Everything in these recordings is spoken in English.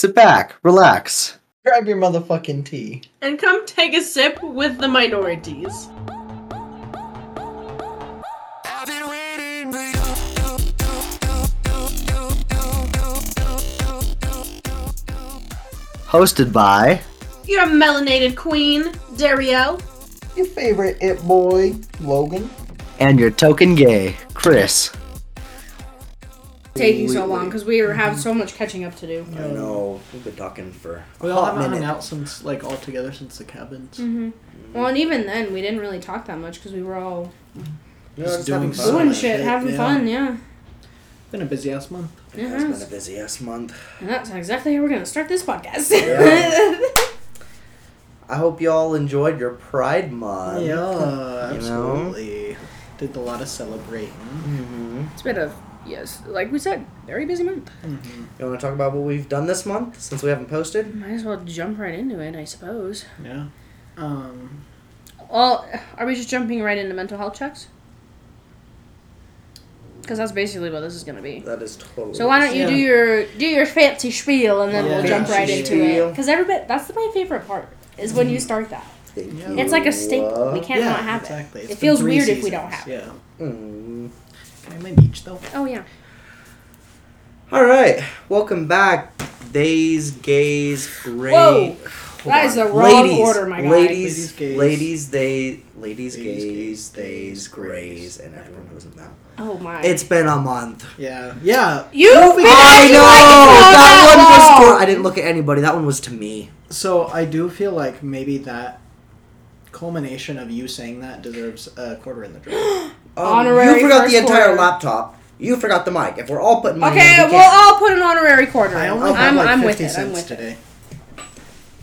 Sit back, relax. Grab your motherfucking tea. And come take a sip with the minorities. Hosted by Your melanated queen, Dario. Your favorite it boy, Logan. and your token gay, Chris. Taking so long because we have so much catching up to do. I know. We've been talking for a We all hot haven't minute. hung out since like all together since the cabins. hmm Well, and even then, we didn't really talk that much because we were all Yeah, Just just doing having So doing much shit, shit, having yeah. fun, yeah. Been a busy ass month. It It has been a busy ass month. And that's exactly how we're gonna start this podcast. Yeah. I hope y'all enjoyed your Pride Month. yeah, know? absolutely. Did a lot of celebrating. hmm it's been a yes, like we said, very busy month. Mm-hmm. You want to talk about what we've done this month since we haven't posted? Might as well jump right into it, I suppose. Yeah. Um. Well, are we just jumping right into mental health checks? Because that's basically what this is gonna be. That is totally. So why don't you do your do your fancy spiel and then Yeah. we'll jump right into spiel. it. Because everybody, that's my favorite part is when you start that. Thank Yeah. you. It's like a staple. We can't yeah, not have exactly. it. It's It feels three weird if we don't seasons, have it. Yeah. Mm. Can I my beach though? Oh yeah. All right, welcome back, days, gays, great. Whoa, Hold that is on. the wrong ladies, order, my guy. Ladies, Ladies, gays. ladies, they, ladies, Ladies, gays, gays, days, days, grays, grays, and everyone knows that. Oh my. It's been a month. Yeah. Yeah. you. I been know acting like it's that one was. long. For, I didn't look at anybody. That one was to me. So I do feel like maybe that culmination of you saying that deserves a quarter in the jar. Um, Honorary you forgot first the entire quarter. laptop. You forgot the mic. If we're all putting money Okay, in, we we'll all put an honorary quarter. I in. only Okay. have I'm, like I'm with fifty it. I'm cents with it. today.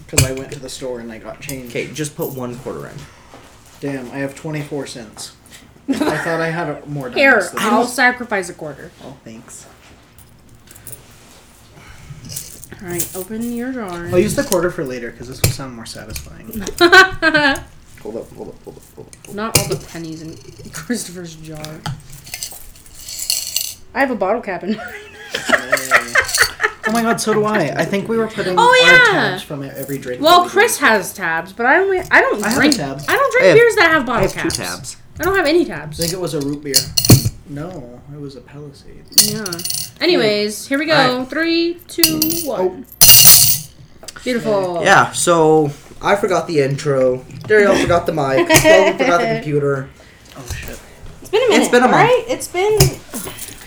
Because I went to the store and I got change. Okay, just put one quarter in. Damn, I have twenty four cents. I thought I had a, more. Here, dimes than I'll this. sacrifice a quarter. Oh, thanks. All right, open your jar. I'll use the quarter for later because this will sound more satisfying. Hold up, hold up, hold up, hold up. Hold up. Not all the pennies in Christopher's jar. I have a bottle cap in mine. oh my god, so do I. I think we were putting Oh, our yeah. tabs from every drink. Well, we Chris did. has tabs, but I only I don't I have a drink. tab. I don't drink I have- beers that have I bottle have two caps. tabs. I don't have any tabs. I tabs. think it was a root beer. No, it was a Palisade. Yeah. Anyways, here we go. Alright. Three, two, one. Oh. Beautiful. Yeah, so I forgot the intro. Daryl forgot the mic. Logan forgot the computer. Oh shit. It's been a minute. It's been a month. alright? It's been.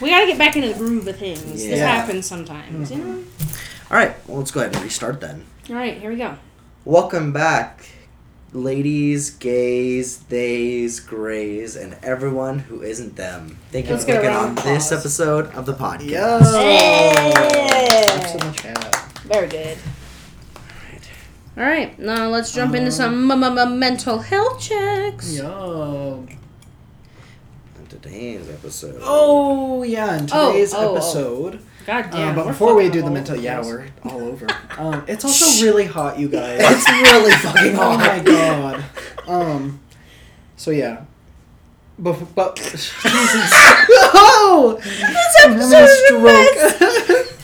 We gotta get back into the groove of things. This happens sometimes, you know. All right, well, let's go ahead and restart then. All right, here we go. Welcome back, ladies, gays, theys, grays, and everyone who isn't them. Thank you for get clicking on round this episode of the podcast. Yo! Yeah. Thanks so much, Hannah. Very good. All right, now let's jump into some m- m- m- mental health checks. Yo. In today's episode. Oh yeah, in Oh, today's oh, oh. episode. God Uh, damn. but we're before we fucking do all the over mental, yeah, place. we're all over. Um, it's also really hot, you guys. It's really fucking oh hot. my god. Um. So yeah. But but Jesus. oh! This I'm episode having is a mess. a stroke.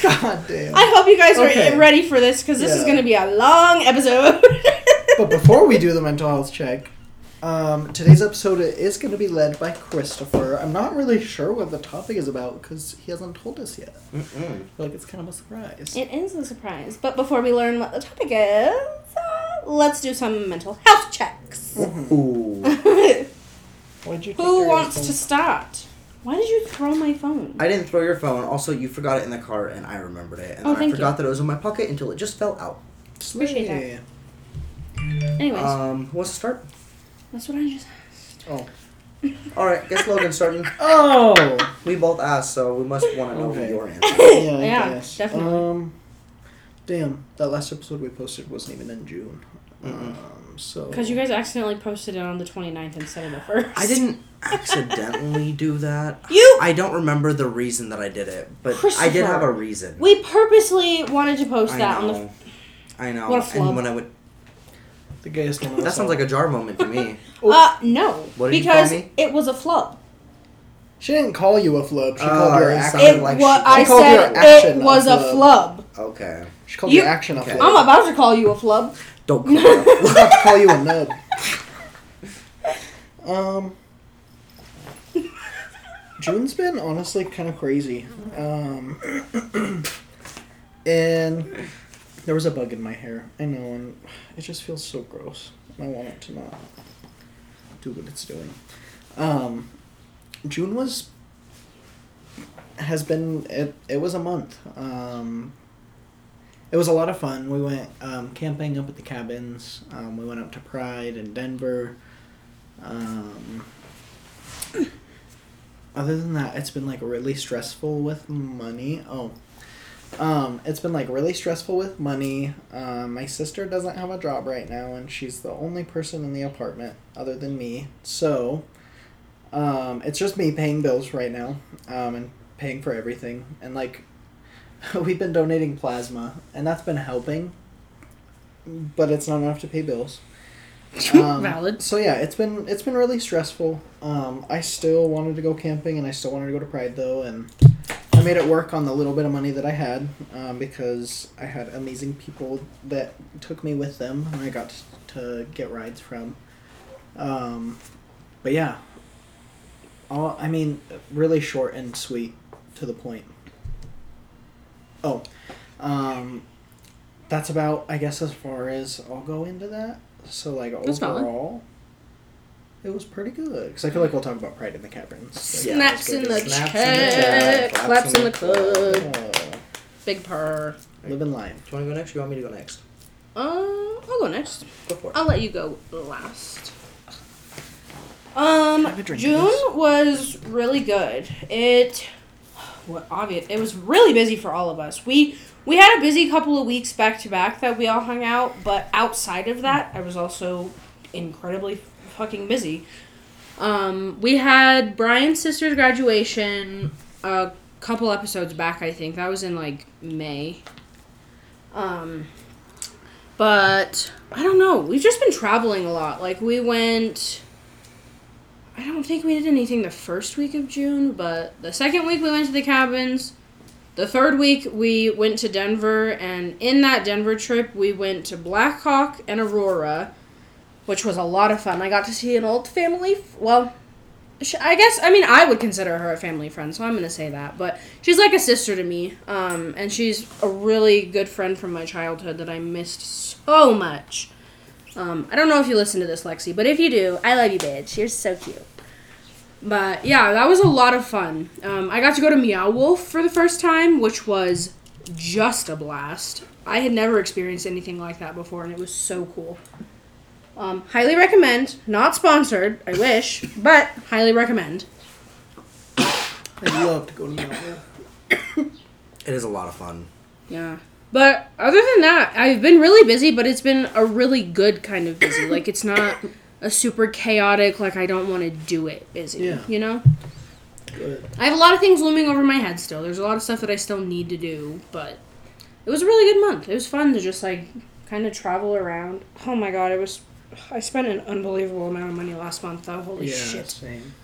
god damn. I hope you guys are ready for this because this is going to be a long episode. But before we do the mental health check, um, today's episode is going to be led by Christopher. I'm not really sure what the topic is about because he hasn't told us yet. Mm-mm. I feel like it's kind of a surprise. it is a surprise. But before we learn what the topic is, uh, let's do some mental health checks. Ooh. Why'd you Who wants to start? Why did you throw my phone? I didn't throw your phone. Also, you forgot it in the car, and I remembered it. And Oh, then I forgot you. that it was in my pocket until it just fell out. Appreciate that. Anyways, Um, who wants to start? that's what I just. Oh. All right, guess Logan's starting. Oh! We both asked, so we must want to know Okay. your answer. Yeah, I Yeah, guess. definitely. Um, damn, that last episode we posted wasn't even in June. Mm-mm. Um, so. Because you guys accidentally posted it on the 29th instead of the 1st. I didn't accidentally do that. You. I don't remember the reason that I did it, but I did have a reason. We purposely wanted to post I that know. on the. I know. What a flub. and when I would, The gayest one. that sounds like a jar moment to me. Uh, no. What did you because call me? it was a flub. She didn't call you a flub. She called your it action. sounded It like what she- I She called your said action it a was a flub. flub. Okay. She called You- you action a Okay. flub. I'm about to call you a flub. Don't call it I'm about to call you a nub. Um, June's been honestly kind of crazy. Um, and there was a bug in my hair. I know, and it just feels so gross. I want it to not do what it's doing. Um, June was has been it. It was a month. Um, it was a lot of fun. We went um, camping up at the cabins. Um, we went up to Pride in Denver. Um, other than that, it's been like really stressful with money. Oh, um, it's been like really stressful with money. Um, my sister doesn't have a job right now, and she's the only person in the apartment other than me. So, um, it's just me paying bills right now, um, and paying for everything. And like, we've been donating plasma, and that's been helping. But it's not enough to pay bills. Um, Valid. So yeah, it's been it's been really stressful. Um, I still wanted to go camping, and I still wanted to go to Pride though, and I made it work on the little bit of money that I had um, because I had amazing people that took me with them, and I got to get rides from. Um, but yeah, all I mean, really short and sweet, to the point. Oh, um, that's about I guess as far as I'll go into that. So like That's valid. overall, it was pretty good because I feel like we'll talk about Pride in the Caverns. Yeah, Snaps in the Snaps check, in the check, claps in the club. Big purr. living life. Do you want to go next? Or you want me to go next? Uh, I'll go next. Go for it. I'll let you go last. Um, Have a drink of June was really good. It, what obvious, it was really busy for all of us. We we had a busy couple of weeks back to back that we all hung out, but outside of that, I was also incredibly fucking busy. Um, we had Brian's sister's graduation a couple episodes back, I think. That was in like May. Um, but I don't know. We've just been traveling a lot. Like we went. I don't think we did anything the first week of June, but the second week we went to the cabins. The third week we went to Denver, and in that Denver trip we went to Black Hawk and Aurora, which was a lot of fun. I got to see an old family. f- Well, sh- I guess I mean I would consider her a family friend, so I'm gonna say that. But she's like a sister to me, um, and she's a really good friend from my childhood that I missed so much. Um, I don't know if you listen to this, Lexi, but if you do, I love you, bitch. You're so cute. But yeah, that was a lot of fun. Um, I got to go to Meow Wolf for the first time, which was just a blast. I had never experienced anything like that before, and it was so cool. Um, highly recommend. Not sponsored. I wish, but highly recommend. I'd love to go to Meow Wolf. It is a lot of fun. Yeah. But other than that, I've been really busy, but it's been a really good kind of busy. Like it's not a super chaotic, like I don't want to do it busy. Yeah. You know? Good. I have a lot of things looming over my head still. There's a lot of stuff that I still need to do, but it was a really good month. It was fun to just like kind of travel around. Oh my god, it was I spent an unbelievable amount of money last month though. Holy yeah, shit. same.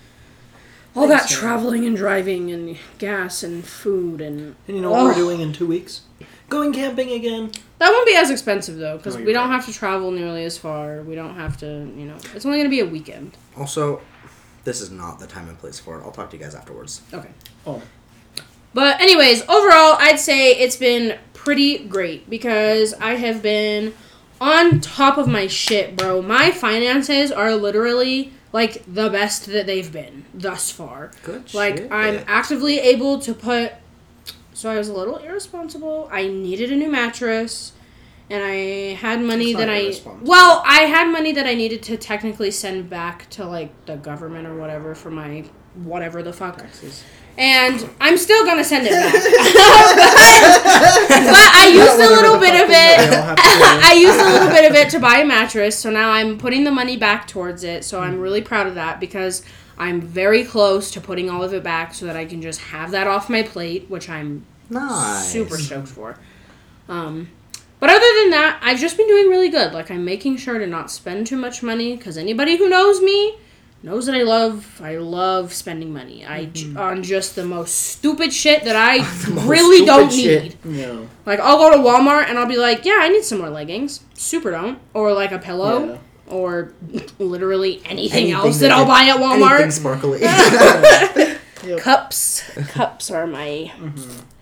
All that traveling and driving and gas and food and And you know what we're doing in two weeks? Going camping again. That won't be as expensive though, because No, we you're don't right. have to travel nearly as far. We don't have to, you know, it's only gonna be a weekend. Also, this is not the time and place for it. I'll talk to you guys afterwards. Okay. Oh. But anyways, overall, I'd say it's been pretty great because I have been on top of my shit, bro. My finances are literally like the best that they've been thus far. Good Like shit. I'm actively able to put. So I was a little irresponsible. I needed a new mattress, and I had money that I. Well, I had money that I needed to technically send back to like the government or whatever for my whatever the fuck. Taxes. And I'm still gonna send it back. but, but I used a little bit of it. have to do. I used a little bit of it to buy a mattress, so now I'm putting the money back towards it. So I'm really proud of that because I'm very close to putting all of it back so that I can just have that off my plate, which I'm nice. super stoked for. Um, but other than that, I've just been doing really good. Like I'm making sure to not spend too much money because anybody who knows me knows that I love I love spending money. I j- on just the most stupid shit that I really don't need. shit. No. Like I'll go to Walmart and I'll be like, yeah, I need some more leggings. Super don't. Or like a pillow. Yeah. Or literally anything, Anything else that that I'll buy at Walmart. Anything sparkly. Yep. Cups. Cups are my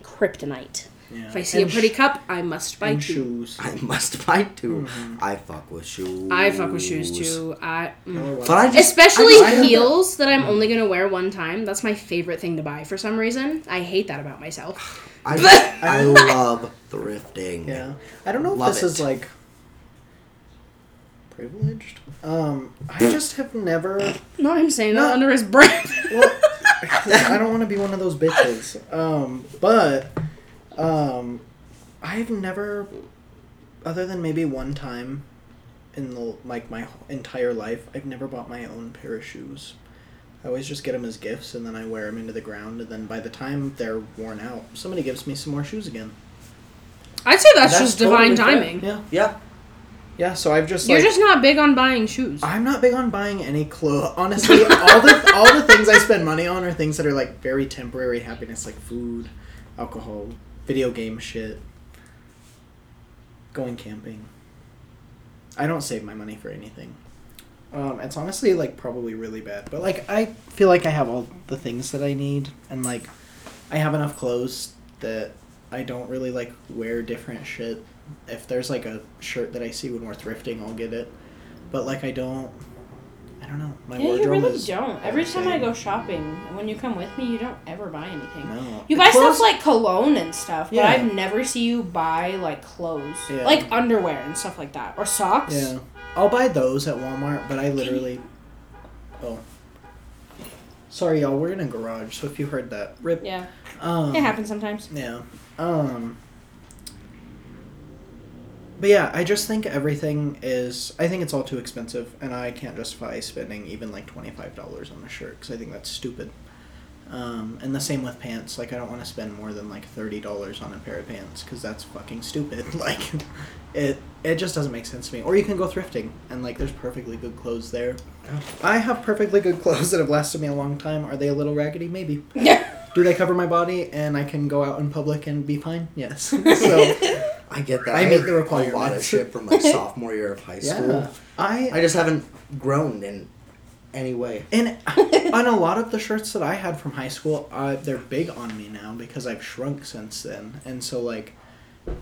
kryptonite. Yeah. If I see And a pretty sh- cup, I must buy two. shoes. I must buy 2 Mm-hmm. I fuck with shoes. I fuck with shoes too. I mm. But I just, especially I just- heels that I'm only gonna wear one time. That's my favorite thing to buy for some reason. I hate that about myself. I, I love thrifting. Yeah. I don't know if Love this it. is like privileged. Um, I just have never. No, I'm saying No. that under his breath. Well, I don't want to be one of those bitches. Um, but um, I've never, other than maybe one time in the like my entire life, I've never bought my own pair of shoes. I always just get them as gifts, and then I wear them into the ground. And then by the time they're worn out, somebody gives me some more shoes again. I'd say that's, That's just divine totally fair. timing. Yeah, Yeah. Yeah. So I've just You're like, just not big on buying shoes. I'm not big on buying any clothes. Honestly, all the all the things I spend money on are things that are like very temporary happiness, like food, alcohol, video game shit, going camping. I don't save my money for anything. Um, it's honestly like probably really bad, but like I feel like I have all the things that I need, and like I have enough clothes that I don't really like wear different shit. If there's like a shirt that I see when we're thrifting, I'll get it. But like I don't, I don't know. My yeah, you really is don't. Every time I go shopping, when you come with me, you don't ever buy anything. No. You buy clothes- stuff like cologne and stuff, but Yeah. I've never see you buy like clothes, Yeah. like underwear and stuff like that, or socks. Yeah, I'll buy those at Walmart, but I literally. Oh. Sorry, y'all. We're in a garage, so if you heard that, rip. Yeah, Um, it happens sometimes. Yeah. Um. But yeah, I just think everything is. I think it's all too expensive, and I can't justify spending even like twenty five dollars on a shirt because I think that's stupid. Um, and the same with pants. Like, I don't want to spend more than like thirty dollars on a pair of pants because that's fucking stupid. Like, it it just doesn't make sense to me. Or you can go thrifting, and like, there's perfectly good clothes there. I have perfectly good clothes that have lasted me a long time. Are they a little raggedy? Maybe. Yeah. Do they cover my body and I can go out in public and be fine? Yes. so I get that. I meet the have A lot of shit from my sophomore year of high school. yeah, I I just haven't grown in any way. and on a lot of the shirts that I had from high school, uh, they're big on me now because I've shrunk since then, and so like,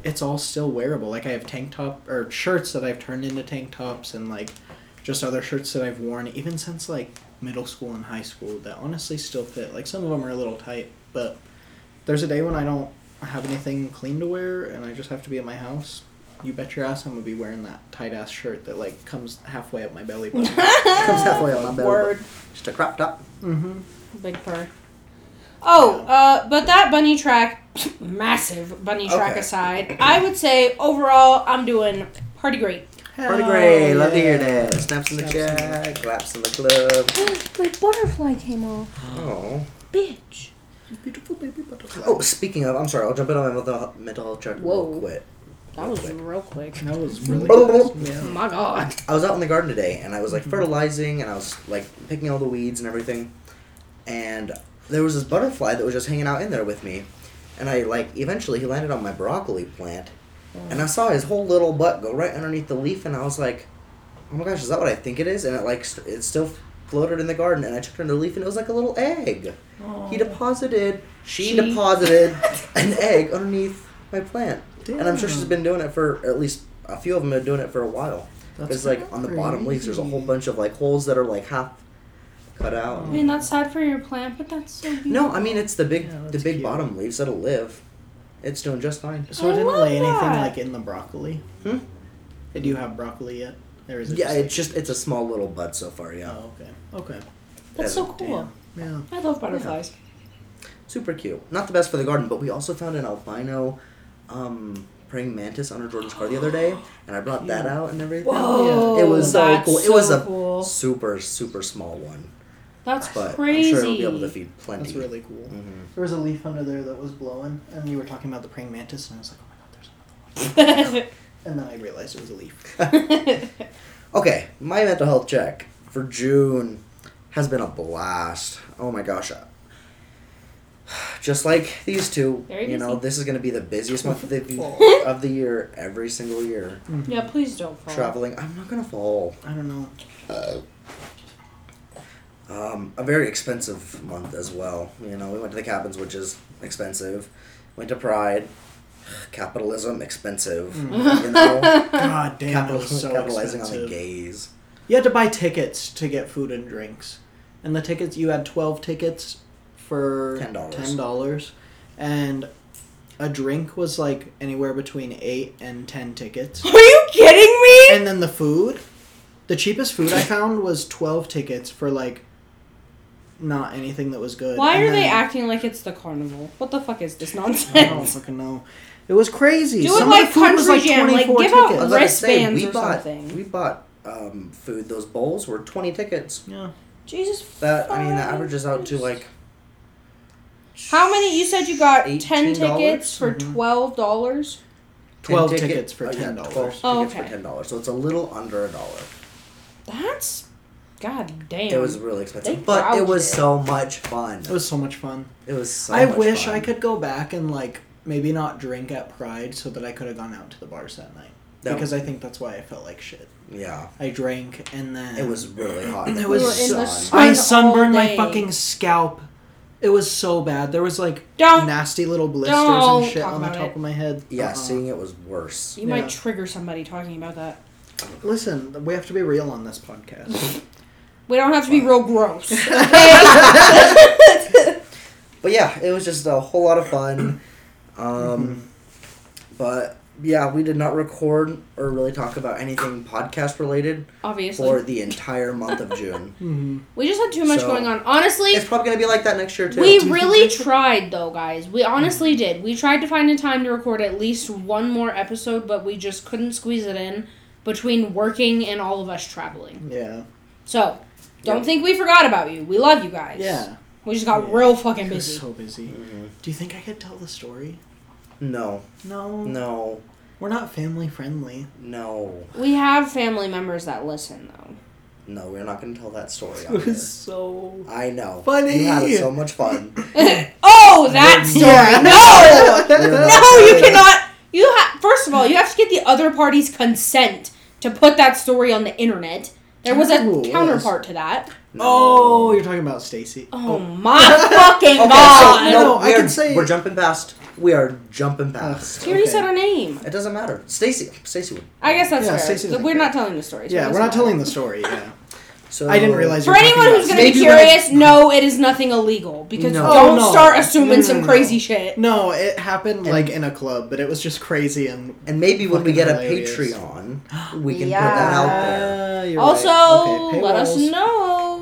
it's all still wearable. Like I have tank top or shirts that I've turned into tank tops, and like, just other shirts that I've worn even since like middle school and high school that honestly still fit. Like some of them are a little tight, but there's a day when I don't have anything clean to wear and I just have to be at my house. You bet your ass I'm gonna be wearing that tight ass shirt that like comes halfway up my belly button. Comes halfway on my belly. Word. button. Just a crop top. mm-hmm. Big purr. Oh, uh, but that bunny track, massive bunny track Okay. aside, I would say overall I'm doing pretty great. Pretty great. Love to hear that. Snaps in the Snaps in the chat. Claps in the club. My butterfly came off. Oh. Bitch. Beautiful baby butterfly. Oh, speaking of, I'm sorry. I'll jump in on my mental, mental health check Whoa. real quick. That was real quick. that was really Blah, blah, Oh yeah. my god. I was out in the garden today and I was like mm-hmm. fertilizing and I was like picking all the weeds and everything. And there was this butterfly that was just hanging out in there with me. And I like eventually he landed on my broccoli plant. And I saw his whole little butt go right underneath the leaf and I was like, "Oh my gosh, is that what I think it is?" And it like st- it still floated in the garden and I took it under the leaf and it was like a little egg. He deposited she, She- deposited an egg underneath my plant. And I'm sure she's been doing it for at least a few of them have been doing it for a while. That's Because like on the bottom leaves, there's a whole bunch of like holes that are like half cut out. I mean, that's sad for your plant, but that's so beautiful. No, I mean it's the big Yeah, the big cute. bottom leaves that'll live. It's doing just fine. So it I didn't love lay anything like in the broccoli. Hmm? Did you have broccoli yet? Or is it Yeah, it's just it's a small little bud so far. Yeah, Oh, okay. Okay. That's so cool. Damn. Yeah. I love butterflies. super cute. Not the best for the garden, but we also found an albino um, praying mantis under Jordan's car the other day, and I brought that out and everything. Whoa, It was so cool. It was so a cool. super super small one, That's but crazy. I'm sure it'll be able to feed plenty. That's really cool. Mhm. There was a leaf under there that was blowing, and you were talking about the praying mantis, and I was like, oh my god, there's another one. and then I realized it was a leaf. Okay, my mental health check for June. has been a blast. Oh my gosh. Uh, just like these two, Very you know, busy. this is going to be the busiest month of the, of the year every single year. Mm-hmm. Yeah, please don't fall. Traveling, I'm not going to fall. I don't know. Uh, um, a very expensive month as well. You know, we went to the cabins, which is expensive. Went to Pride. Capitalism, expensive. Hmm. You know, God damn, it Capital, so capitalizing on the gays. You had to buy tickets to get food and drinks, and the tickets you had twelve tickets for $10. ten dollars, and a drink was like anywhere between eight and ten tickets, Are you kidding me? and then the food, the cheapest food I found was twelve tickets for like not anything that was good. Why And are they acting like it's the carnival? What the fuck is this nonsense? I don't fucking know. It was crazy. Do it Some of like the food was Country like Jam, like, 24 give out I was tickets. about to say, we or bought, something. We bought um, food. Those bowls were 20 tickets. Yeah. Jesus. That, I mean, that averages out to like. How many? You said you got ten $18? tickets for Mhm. twelve dollars. 10 12 ticket- tickets for oh, $10. Oh, tickets okay. for $10. So it's a little under a dollar. That's, god damn. It was really expensive. They But it was it. so much fun. It was so much fun. It was so I much wish fun. I could go back and like maybe not drink at Pride so that I could have gone out to the bars that night. That- because I think that's why I felt like shit. Yeah. I drank and then It was really hot. It was were in the sun. sun I sunburned my fucking scalp. It was so bad. There was like Don't. nasty little blisters and shit on the top it. of my head. Yeah, Uh-uh. seeing it was worse. You Yeah. might trigger somebody talking about that. Listen, we have to be real on this podcast. We don't have to be real gross. Okay. But yeah, it was just a whole lot of fun. Um, Mm-hmm. But yeah, we did not record or really talk about anything podcast related Obviously, for the entire month of June. hmm we just had too much So- going on. Honestly, It's probably gonna be like that next year too. we really think I could- tried though, guys. We honestly did. We tried to find a time to record at least one more episode, but we just couldn't squeeze it in between working and all of us traveling. Yeah. So, don't Yep. think we forgot about you. We love you guys. Yeah. We just got Yeah. real fucking I was busy. so busy. Mhm. Do you think I could tell the story? No, No. no, We're not family friendly. no, We have family members that listen though. no. We're not gonna tell that story. On It here. so I know. Funny. You had so much fun. oh, that story. Yeah. No. We're No, you cannot. You have first of all, you have to get the other party's consent to put that story on the internet. There was a Ooh, counterpart to that. No. Oh, you're talking about Stacy. Oh, oh. my fucking Okay, god! so No, no, I can say- we're jumping past. We are jumping past. She already Okay. said her name. It doesn't matter. Stacy. Stacy would. I guess that's Yeah, fair. Stacey we're care. not telling the story. so Yeah, we're doesn't not telling the story. Yeah. So I didn't realize. For anyone who's going to be Maybe when I- curious, no, it is nothing illegal because No. don't Oh, no. start assuming No, no, some crazy no. shit. No, it happened And- like in a club, but it was just crazy and. And maybe when we Fucking get a. Patreon, we can put that out there. You're Also, right. Okay, let us paywalls.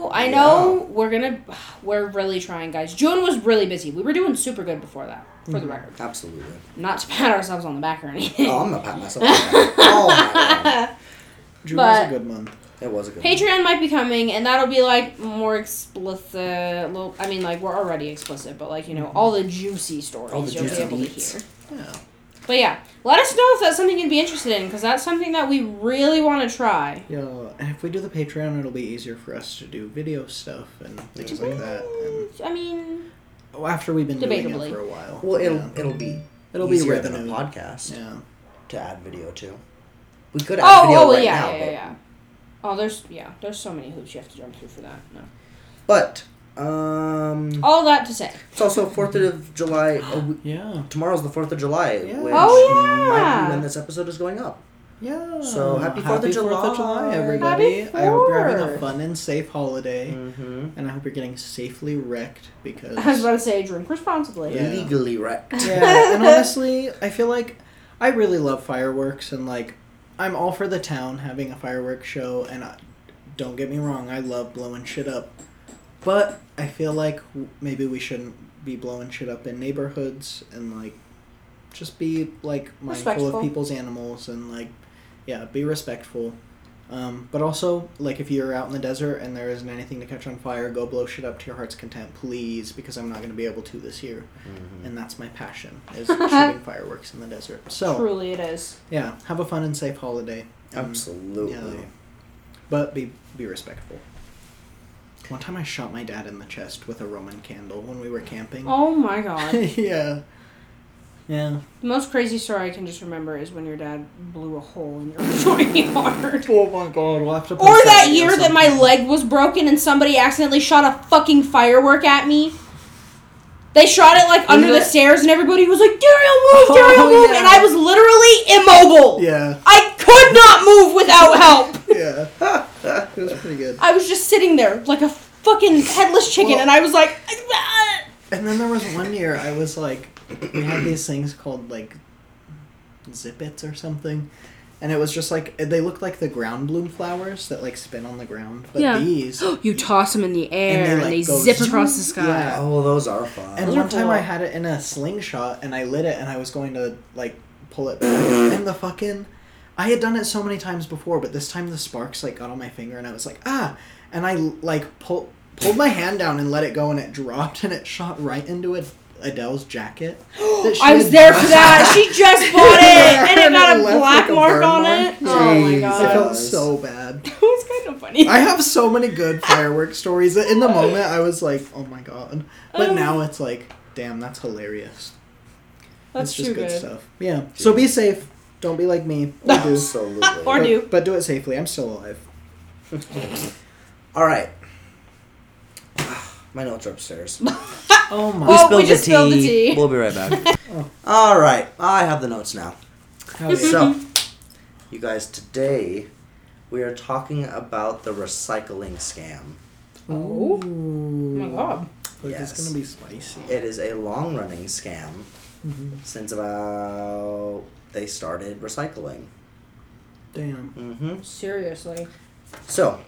Know. I know we're gonna, we're really trying, guys. June was really busy. We were doing super good before that, for the Mhm. record. Absolutely. Not to pat ourselves on the back or anything. Oh, I'm gonna pat myself. on the back. Oh my. June but- was a good month. It was a good. Patreon might be coming, and that'll be like more explicit. Well, I mean, like we're already explicit, but like you know, all the juicy stories All the you'll juicy be able meats. to hear. Yeah. But yeah, let us know if that's something you'd be interested in, because that's something that we really want to try. Yeah, and if we do the Patreon, it'll be easier for us to do video stuff and things like that. And I mean, oh, after we've been doing it for a while, Well, it'll yeah. it'll be it'll be easier than a podcast Yeah. to add video to. We could add oh, video oh, right yeah, now, yeah, but, yeah. Oh, there's yeah, there's so many hoops you have to jump through for that. No. but um, All that to say. it's also Fourth of July. a w- Yeah. tomorrow's the Fourth of July, Yeah. which Oh, might yeah. be when this episode is going up. Yeah. So, happy 4th of Happy July. everybody. Happy I hope you're having a 4th. fun and safe holiday. Mm-hmm. And I hope you're getting safely wrecked because. I was about to say, drink responsibly. Yeah. Legally wrecked. yeah, and honestly, I feel like I really love fireworks and like I'm all for the town having a fireworks show and I, don't get me wrong, I love blowing shit up. But I feel like maybe we shouldn't be blowing shit up in neighborhoods and like just be like mindful Respectful. of people's animals and like yeah, be respectful. Um, but also, like, if you're out in the desert and there isn't anything to catch on fire, go blow shit up to your heart's content, please, because I'm not going to be able to this year Mhm. and that's my passion is shooting fireworks in the desert. So Truly, it is. yeah, have a fun and safe holiday. Um, Absolutely. yeah. but be be respectful. One time I shot my dad in the chest with a Roman candle when we were camping. Oh my god. yeah. Yeah. The most crazy story I can just remember is when your dad blew a hole in your front yard. Oh my god, we'll have to Or that year that my leg was broken and somebody accidentally shot a fucking firework at me. They shot it like under the stairs and everybody was like, Daryl, move, Daryl, Oh, move. yeah. And I was literally immobile. Yeah. I could not move without help. Yeah. it was pretty good. I was just sitting there like a fucking headless chicken Well- and I was like, And then there was one year I was like, we had these things called like zippets or something. And it was just like, they looked like the ground bloom flowers that like spin on the ground. But Yeah. these. you toss them in the air And they, and they, zip zoom. across the sky. Yeah. Oh, those are fun. And Those are one time cool. I had it in a slingshot and I lit it and I was going to like pull it back and the fucking I had done it so many times before, but this time the sparks like got on my finger and I was like, ah and I like pull, pulled my hand down and let it go and it dropped and it shot right into a, Adele's jacket. I was there for that. She just bought it, and it And got a left, black like, a mark on mark. it. Oh my god! I god, felt so bad. that was kind of funny. I have so many good fireworks stories that in the moment I was like, oh my god. But Oh. now it's like, damn, that's hilarious. That's it's just too good good. stuff. Yeah. So be safe. Don't be like me. Or do. Absolutely. Or but. But do it safely. I'm still alive. All right. My notes are upstairs. Oh my. Oh, we just spilled the tea. We'll be right back. Oh. All right, I have the notes now. Hell yeah. So, you guys, today we are talking about the recycling scam. Oh. Ooh. Oh my god. Like, Yes. It's gonna be spicy. It is a long running scam Mhm. since about they started recycling. Damn. Mm-hmm. Seriously. So,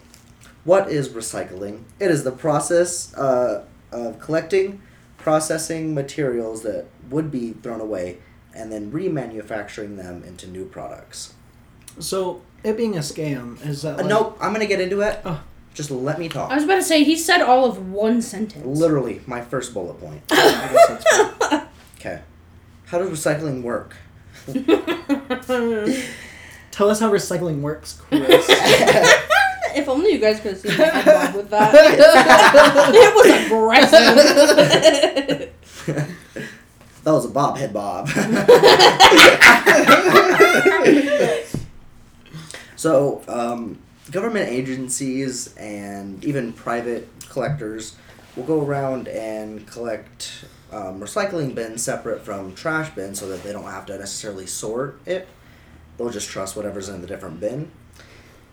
what is recycling? It is the process uh, of collecting, processing materials that would be thrown away, and then remanufacturing them into new products. So it being a scam is that Uh, like, nope, I'm gonna get into it. Oh. Just let me talk. I was about to say he said all of one sentence. Literally, my first bullet point. I guess that's fine. Okay. How does recycling work? Tell us how recycling works, Chris. If only you guys could have seen my bob with that. it was aggressive. That was a bob head bob. so, um, government agencies and even private collectors will go around and collect um, recycling bins separate from trash bins so that they don't have to necessarily sort it. They'll just trust whatever's in the different bin.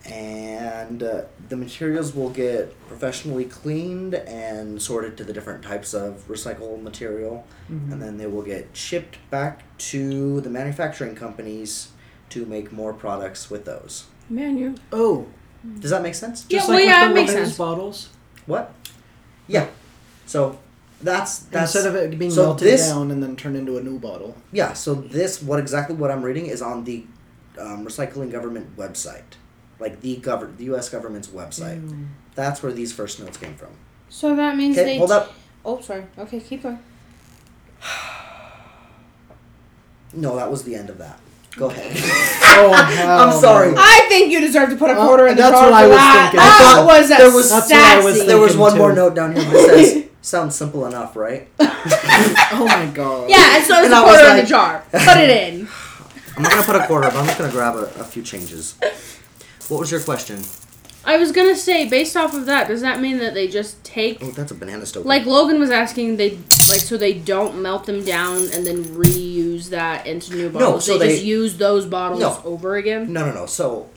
And uh, the materials will get professionally cleaned and sorted to the different types of recycled material Mhm. and then they will get shipped back to the manufacturing companies to make more products with those. Man, you. Oh, Does that make sense? Yeah, just well, like yeah, with it the makes sense. bottles. What? Yeah. So that's that's Instead of it being so melted this- down and then turned into a new bottle. yeah. So this what exactly what I'm reading is on the um, recycling government website, like the govern the U.S. government's website. Ew. That's where these first notes came from. So that means Okay, they. hold up. Oh, sorry. Okay, keep going. No, that was the end of that. Go ahead. Oh, I'm sorry. I think you deserve to put a Oh, quarter in the that's jar what I was that. thinking. That thought was a there was- That's what I was there was thinking one more note down here that says, "Sounds simple enough, right?" Oh my god. Yeah, and so it's And a I was quarter in the jar. Put it in. I'm not gonna put a quarter, but I'm just gonna grab a, a few changes. What was your question? I was gonna say, based off of that, does that mean that they just take, Oh, that's a banana stove. like Logan was asking, they like so they don't melt them down and then reuse that into new bottles? No, so they, they- just use those bottles No. over again. no, no, no. So,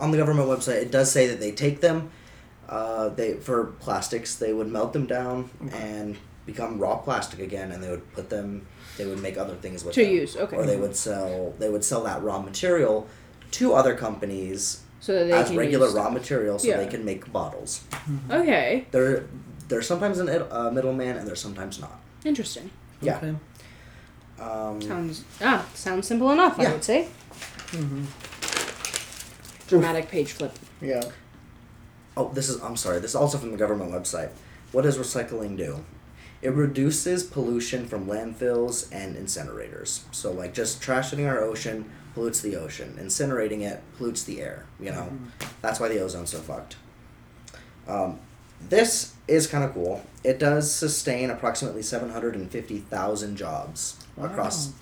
on the government website, it does say that they take them. Uh, they for plastics, they would melt them down and become raw plastic again, and they would put them. They would make other things with To them. use, okay. Or they would sell. They would sell that raw material to other companies So that they as can regular use. raw material, so Yeah. they can make bottles. Okay, They're, they're sometimes a uh, middleman, and they're sometimes not. interesting. Yeah. Okay. Um, Sounds ah sounds simple enough. I Yeah. would say. hmm Dramatic page flip. Yeah. Oh, this is. I'm sorry. This is also from the government website. What does recycling do? It reduces pollution from landfills and incinerators. So, like, just trash in our ocean pollutes the ocean. Incinerating it pollutes the air. You know, that's why the ozone's so fucked. Um, this is kind of cool. It does sustain approximately 750,000 jobs across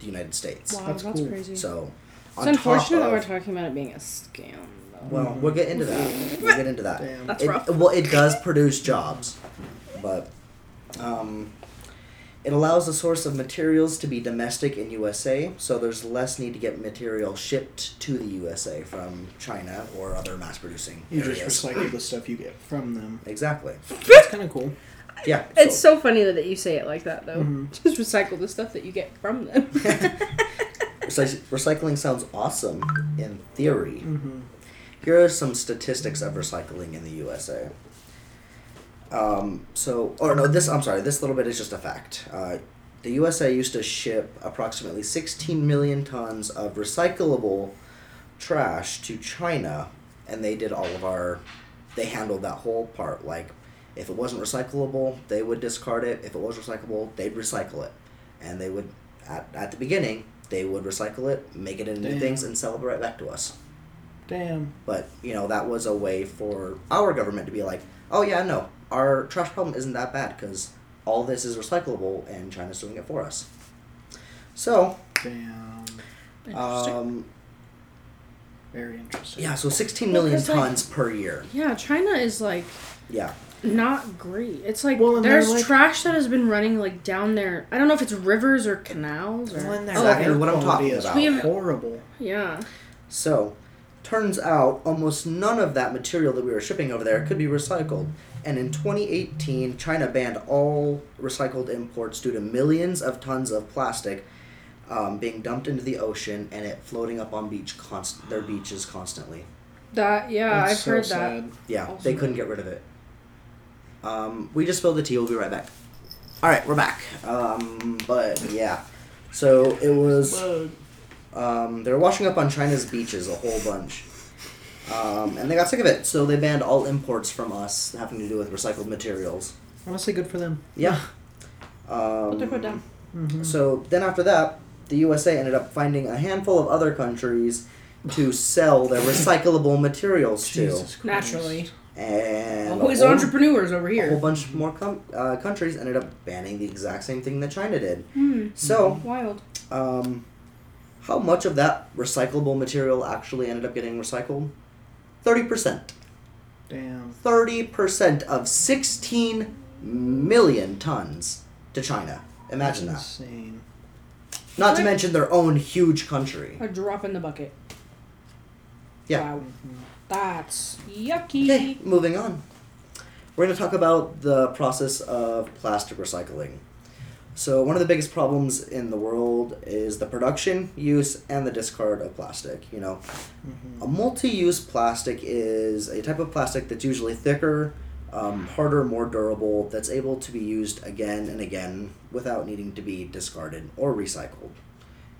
the United States. Wow, That's that's, cool. crazy. So, It's on unfortunate top that we're talking about it being a scam, though. well, we'll get into that. We'll get into that. Damn. That's it, rough. Well, it does produce jobs, but um, it allows the source of materials to be domestic in USA, so there's less need to get material shipped to the USA from China or other mass-producing You areas. just recycle the stuff you get from them. exactly. That's kind of cool. Yeah. It's so funny that you say it like that, though. Mhm. Just recycle the stuff that you get from them. Recycling sounds awesome in theory. Mm-hmm. Here are some statistics of recycling in the USA. Um, so, or no, this, I'm sorry, this little bit is just a fact. Uh, the USA used to ship approximately 16 million tons of recyclable trash to China, and they did all of our, they handled that whole part. Like, if it wasn't recyclable, they would discard it. If it was recyclable, they'd recycle it. And they would, at, at the beginning, they would recycle it, make it into new things, and sell it right back to us. Damn. But you know that was a way for our government to be like, oh yeah, no, our trash problem isn't that bad because all this is recyclable and China's doing it for us. So, Damn. Um, Very interesting. yeah, so 16 million Well, million 'cause, like- tons per year. yeah, China is like Yeah, not great. It's like Well, there's like- trash that has been running like down there. I don't know if it's rivers or canals or When Exactly air what I'm talking about. We have- horrible. yeah. So, turns out almost none of that material that we were shipping over there could be recycled. And in 2018, China banned all recycled imports due to millions of tons of plastic um, being dumped into the ocean and it floating up on beach const- their beaches constantly. That yeah, That's I've so heard sad. Yeah, Awesome. they couldn't get rid of it. Um, we just spilled the tea. We'll be right back. All right, we're back. Um, but yeah, so it was. Um, they were washing up on China's beaches a whole bunch. Um, and they got sick of it, so they banned all imports from us having to do with recycled materials. Honestly, good for them. Yeah. Um, Put their foot down. Mm-hmm. So then after that, the USA ended up finding a handful of other countries to sell their recyclable materials to. Jesus Naturally. And Always a whole, entrepreneurs over here. a whole here. bunch more com- uh, countries ended up banning the exact same thing that China did. Hmm. So, Wild. um, how much of that recyclable material actually ended up getting recycled? 30%. Damn. 30% of 16 million tons to China. Imagine that. Insane. Not to mention their own huge country. A drop in the bucket. Yeah. Wow. That's yucky. Okay, moving on. We're going to talk about the process of plastic recycling. So, one of the biggest problems in the world is the production, use, and the discard of plastic. You know, Mm-hmm. a multi use plastic is a type of plastic that's usually thicker, um, harder, more durable, that's able to be used again and again without needing to be discarded or recycled.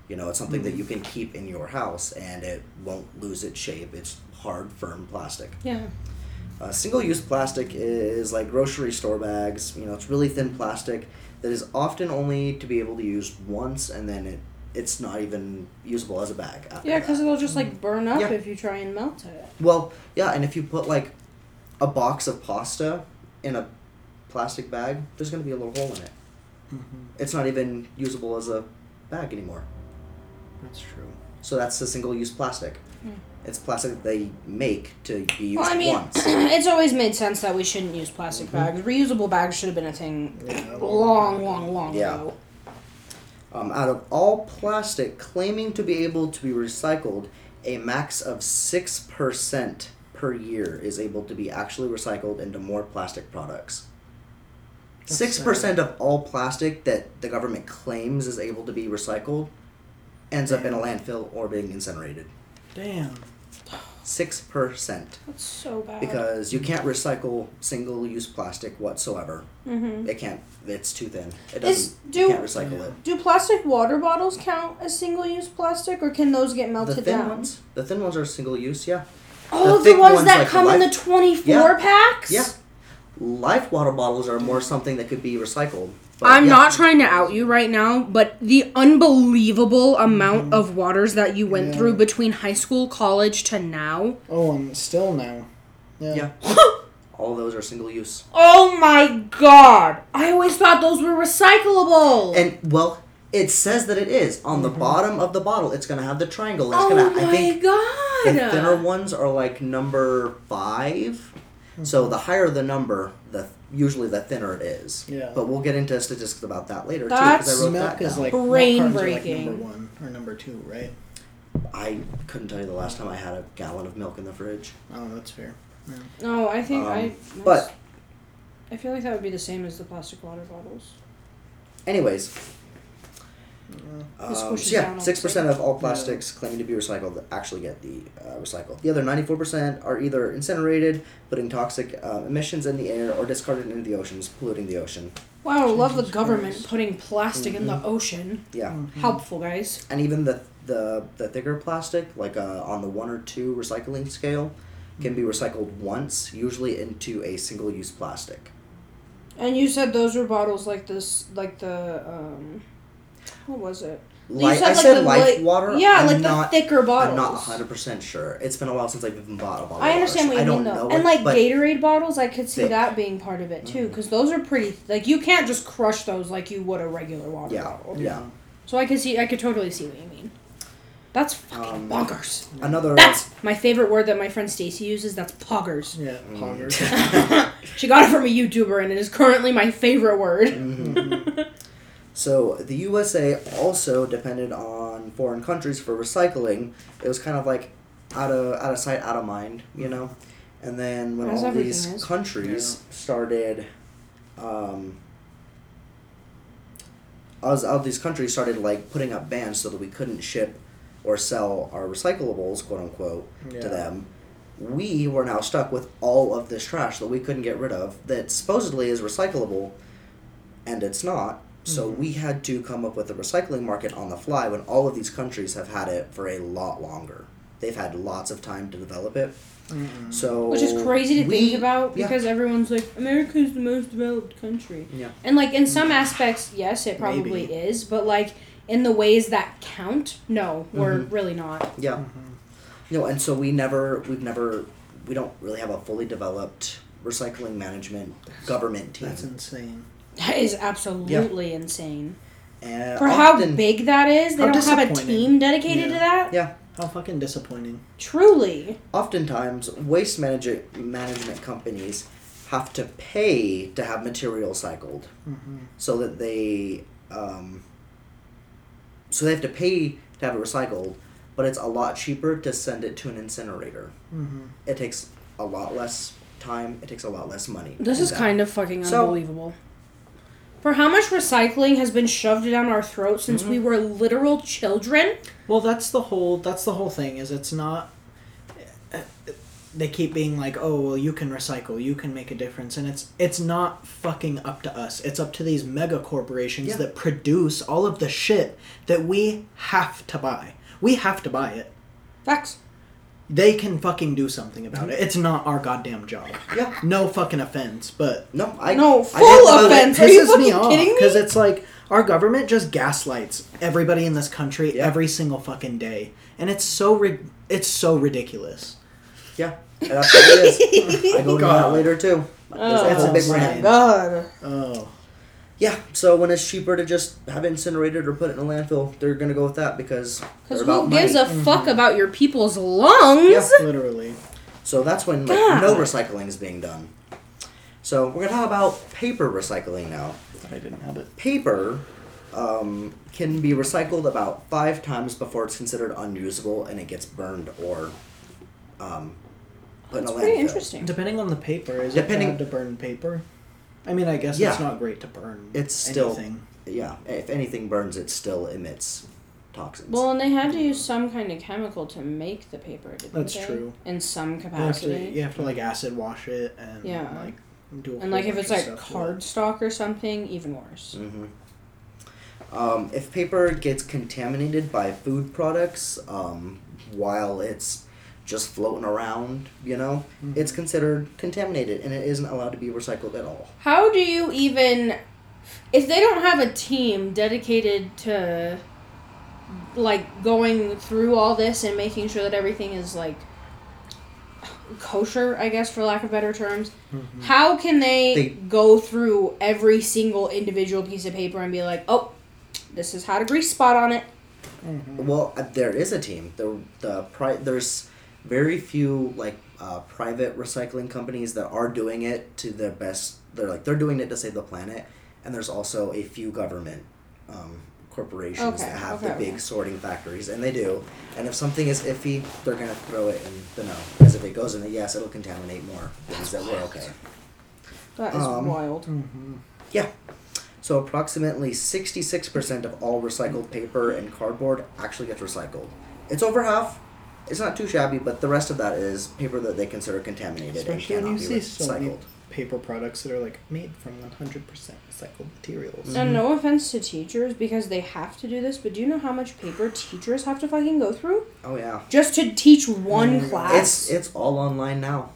You know, it's something that you can keep in your house and it won't lose its shape. It's hard, firm plastic. Yeah. Uh, single use plastic is like grocery store bags. You know, it's really thin plastic that is often only to be able to use once and then it it's not even usable as a bag. After Yeah, because it'll just like burn up Yeah. if you try and melt it. Well, yeah, and if you put like a box of pasta in a plastic bag, there's going to be a little hole in it. Mm-hmm. It's not even usable as a bag anymore. That's true. So that's the single use plastic. It's plastic that they make to be used Well, I mean, once. it's always made sense that we shouldn't use plastic bags. Reusable bags should have been a thing Yeah, long, long, long Yeah. ago. Um, out of all plastic claiming to be able to be recycled, a max of 6% per year is able to be actually recycled into more plastic products. That's 6% of all plastic that the government claims is able to be recycled ends up in a landfill or being incinerated. Damn. 6%. That's so bad. Because you can't recycle single use plastic whatsoever. hmm It can't, it's too thin. It doesn't, do you can't recycle it. do plastic water bottles count as single-use plastic, or can those get melted The thin down? ones, the thin ones are single use, yeah. Oh, The the, ones, ones that like come in the twenty-four Yeah. packs. Yeah. Life water bottles are more something that could be recycled. But I'm yeah. not trying to out you right now, but the unbelievable amount mm-hmm. of waters that you went Yeah. through between high school, college to now. Oh, and still now. Yeah. Yeah. all those are single use. Oh my god! I always thought those were recyclable. And well, it says that it is on the mm-hmm. bottom of the bottle. It's gonna have the triangle. It's oh gonna. my I think god! the thinner ones are like number 5 So mm-hmm. the higher the number, the usually the thinner it is. Yeah. But we'll get into statistics about that later too. That's- Because I wrote milk that is down. like Brain milk cartons like, breaking. number one or number two, right? I couldn't tell you the last time I had a gallon of milk in the fridge. Oh, that's fair. No, I think Um, I. But I feel like that would be the same as the plastic water bottles. anyways, This Um, so yeah, six the percent of all plastics claiming to be recycled actually get the uh, recycled. The other ninety-four percent are either incinerated, putting toxic uh, emissions in the air, or discarded into the oceans, polluting the ocean. Wow, love the government Christ. putting plastic in the ocean. Yeah, Helpful, guys. and even the the the thicker plastic, like uh, on the one or two recycling scale, can be recycled once, usually into a single-use plastic. And you said those were bottles like this, like the um, what was it? You said, I like, said, the life li- water. Yeah, I'm like not, the thicker bottles. I'm not hundred percent sure. It's been a while since I've even bought a bottle. I understand water, what you I mean don't though, know and it, like Gatorade bottles, I could see thick. that being part of it too, because those are pretty. Like you can't just crush those like you would a regular water Yeah, bottle. yeah. So I could see, I could totally see what you mean. That's fucking Um, bonkers. Another. That's my favorite word that my friend Stacy uses. That's poggers. Yeah, Mm. poggers. She got it from a YouTuber, and it is currently my favorite word. Mhm. So the USA also depended on foreign countries for recycling. It was kind of like out of out of sight, out of mind, you know. And then when As all these is. countries started, um, as all these countries started like putting up bans so that we couldn't ship or sell our recyclables, quote unquote, Yeah. to them. We were now stuck with all of this trash that we couldn't get rid of that supposedly is recyclable, and it's not. So Mhm. we had to come up with a recycling market on the fly when all of these countries have had it for a lot longer. They've had lots of time to develop it. Mm-mm. So Which is crazy to we- think about yeah. because everyone's like, America is the most developed country. Yeah. And like in some aspects, yes, it probably Maybe. is, but like in the ways that count, no, we're Mhm. really not. Yeah. Mhm. You know, and so we never, we've never, we don't really have a fully developed recycling management government team. That's insane. That is absolutely insane. and For how big that is, they don't have a team dedicated to that. Yeah. How fucking disappointing. Truly. Oftentimes, waste manager, management companies have to pay to have material cycled, Mm-hmm. so that they, um, so they have to pay to have it recycled, but it's a lot cheaper to send it to an incinerator. Mm-hmm. It takes a lot less time. It takes a lot less money. This is that. kind of fucking So- unbelievable. For how much recycling has been shoved down our throats since we mm-hmm. were literal children? Well, that's the whole. That's the whole thing. Is it's not. They keep being like, "Oh, well, you can recycle, you can make a difference," and it's it's not fucking up to us. It's up to these mega corporations Yeah. that produce all of the shit that we have to buy. We have to buy it. Facts. They can fucking do something about it. It's not our goddamn job. Yeah. No fucking offense, but No, I No, I full talked about it. offense. Are you fucking kidding me? Because it's like our government just gaslights everybody in this country Yeah. every single fucking day, and it's so ri- it's so ridiculous. Yeah, that's what it is. I go to that later too. Oh, That's a big insane. rant. God. Oh, Yeah, so when it's cheaper to just have it incinerated or put it in a landfill, they're gonna go with that because they're Because about who gives money. a fuck about your people's lungs? Yeah. literally. So that's when like no recycling is being done. So we're gonna talk about paper recycling now. I didn't have it. Paper um, can be recycled about five times before it's considered unusable and it gets burned or um, put That's in a landfill. pretty landfill. interesting. Depending on the paper, is Depending- it bad to burn paper? I mean, I guess Yeah. it's not great to burn. It's still- anything. Yeah, if anything burns, it still emits toxins. Well, and they had to use some kind of chemical to make the paper, didn't That's they? true. In some You have to capacity. you have to like acid wash it and Yeah. like do. A And whole like if it's like stuff to it. cardstock or something, even worse. hmm Um, if paper gets contaminated by food products um, while it's just floating around, you know, Mhm. it's considered contaminated and it isn't allowed to be recycled at all. How do you even if they don't have a team dedicated to like going through all this and making sure that everything is like kosher, I guess, for lack of better terms. Mhm. How can they, They- go through every single individual piece of paper and be like, oh, this has had a grease spot on it? Mhm. Well, uh, there is a team. The the pri- there's very few like uh, private recycling companies that are doing it to their best. They're like they're doing it to save the planet, and there's also a few government um, corporations Okay, that have okay, the big okay. sorting factories, and they do. And if something is iffy, they're gonna throw it in the no because if it goes in the yes, it'll contaminate more. Things that we're okay. That is Um, wild. Mhm. Yeah. So approximately 66% of all recycled paper and cardboard actually gets recycled. It's over half. It's not too shabby, but the rest of that is paper that they consider contaminated Especially and when you be see so many recycled. paper products that are like made from 100% recycled materials. And no offense to teachers because they have to do this, but do you know how much paper teachers have to fucking go through Oh yeah. just to teach one Mm, class? It's it's all online now.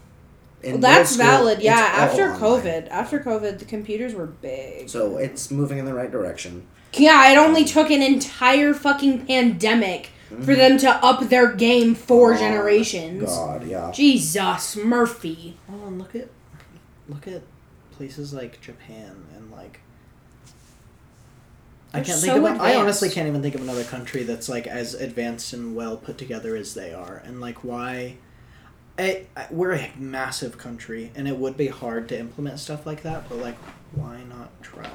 In Well, that's school, valid. Yeah, all after online. COVID, after COVID, the computers were big. So it's moving in the right direction. yeah, it only took an entire fucking pandemic for Mhm. them to up their game four Oh, generations. God, yeah. Jesus, Murphy. Oh, and look at look at places like Japan and like I They're can't so think of. I honestly can't even think of another country that's like as advanced and well put together as they are, and like why. I, I, we're a massive country, and it would be hard to implement stuff like that. But like, why not try?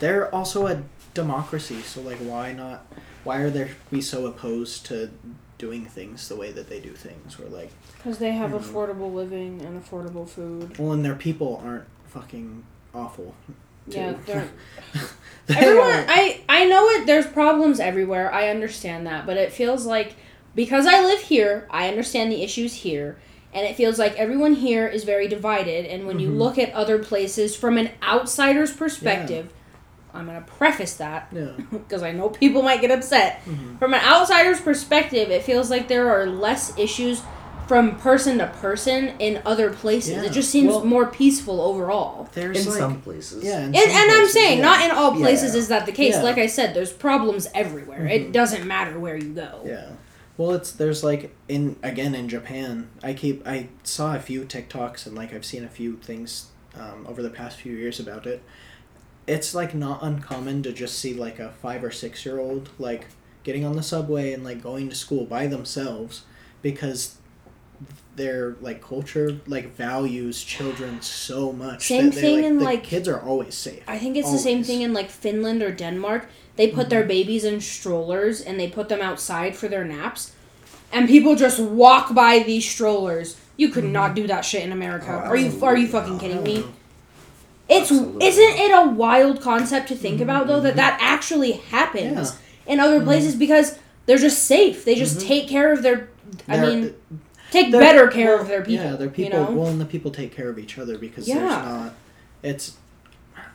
They're also a democracy, so like, why not? Why are they be so opposed to doing things the way that they do things? Or like, Because they have affordable living and affordable food. well, and their people aren't fucking awful. Yeah, they're They Everyone, I I know it. There's problems everywhere. I understand that, but it feels like because I live here, I understand the issues here, and it feels like everyone here is very divided. And when you Mhm. look at other places from an outsider's perspective, I'm gonna preface that yeah. because I know people might get upset. Mhm. From an outsider's perspective, it feels like there are less issues from person to person in other places. Yeah. It just seems Well- more peaceful overall. There's In like, some places. yeah, in And, some and I'm saying, yeah. not in all places Yeah. is that the case. Yeah. Like I said, there's problems everywhere. It Mhm. doesn't matter where you go. Yeah. Well, it's there's like in again in Japan. I keep I saw a few TikToks and like I've seen a few things um, over the past few years about it. It's like not uncommon to just see like a five or six year old like getting on the subway and like going to school by themselves because their like culture like values children so much. Same thing in, the like- kids are always safe. I think it's the same thing in like Finland or Denmark. They put Mm-hmm. their babies in strollers and they put them outside for their naps. And people just walk by these strollers. You could not do that shit in America. Oh, are you are you fucking kidding me? No. It's Absolutely isn't it a wild concept to think about though that mm-hmm. that actually happens in other mm-hmm. places because they're just safe. They just Mhm. take care of their I They're- mean uh, take better care well, of their people. Yeah, their people. You know? Well, and the people take care of each other because there's Yeah. not. It's,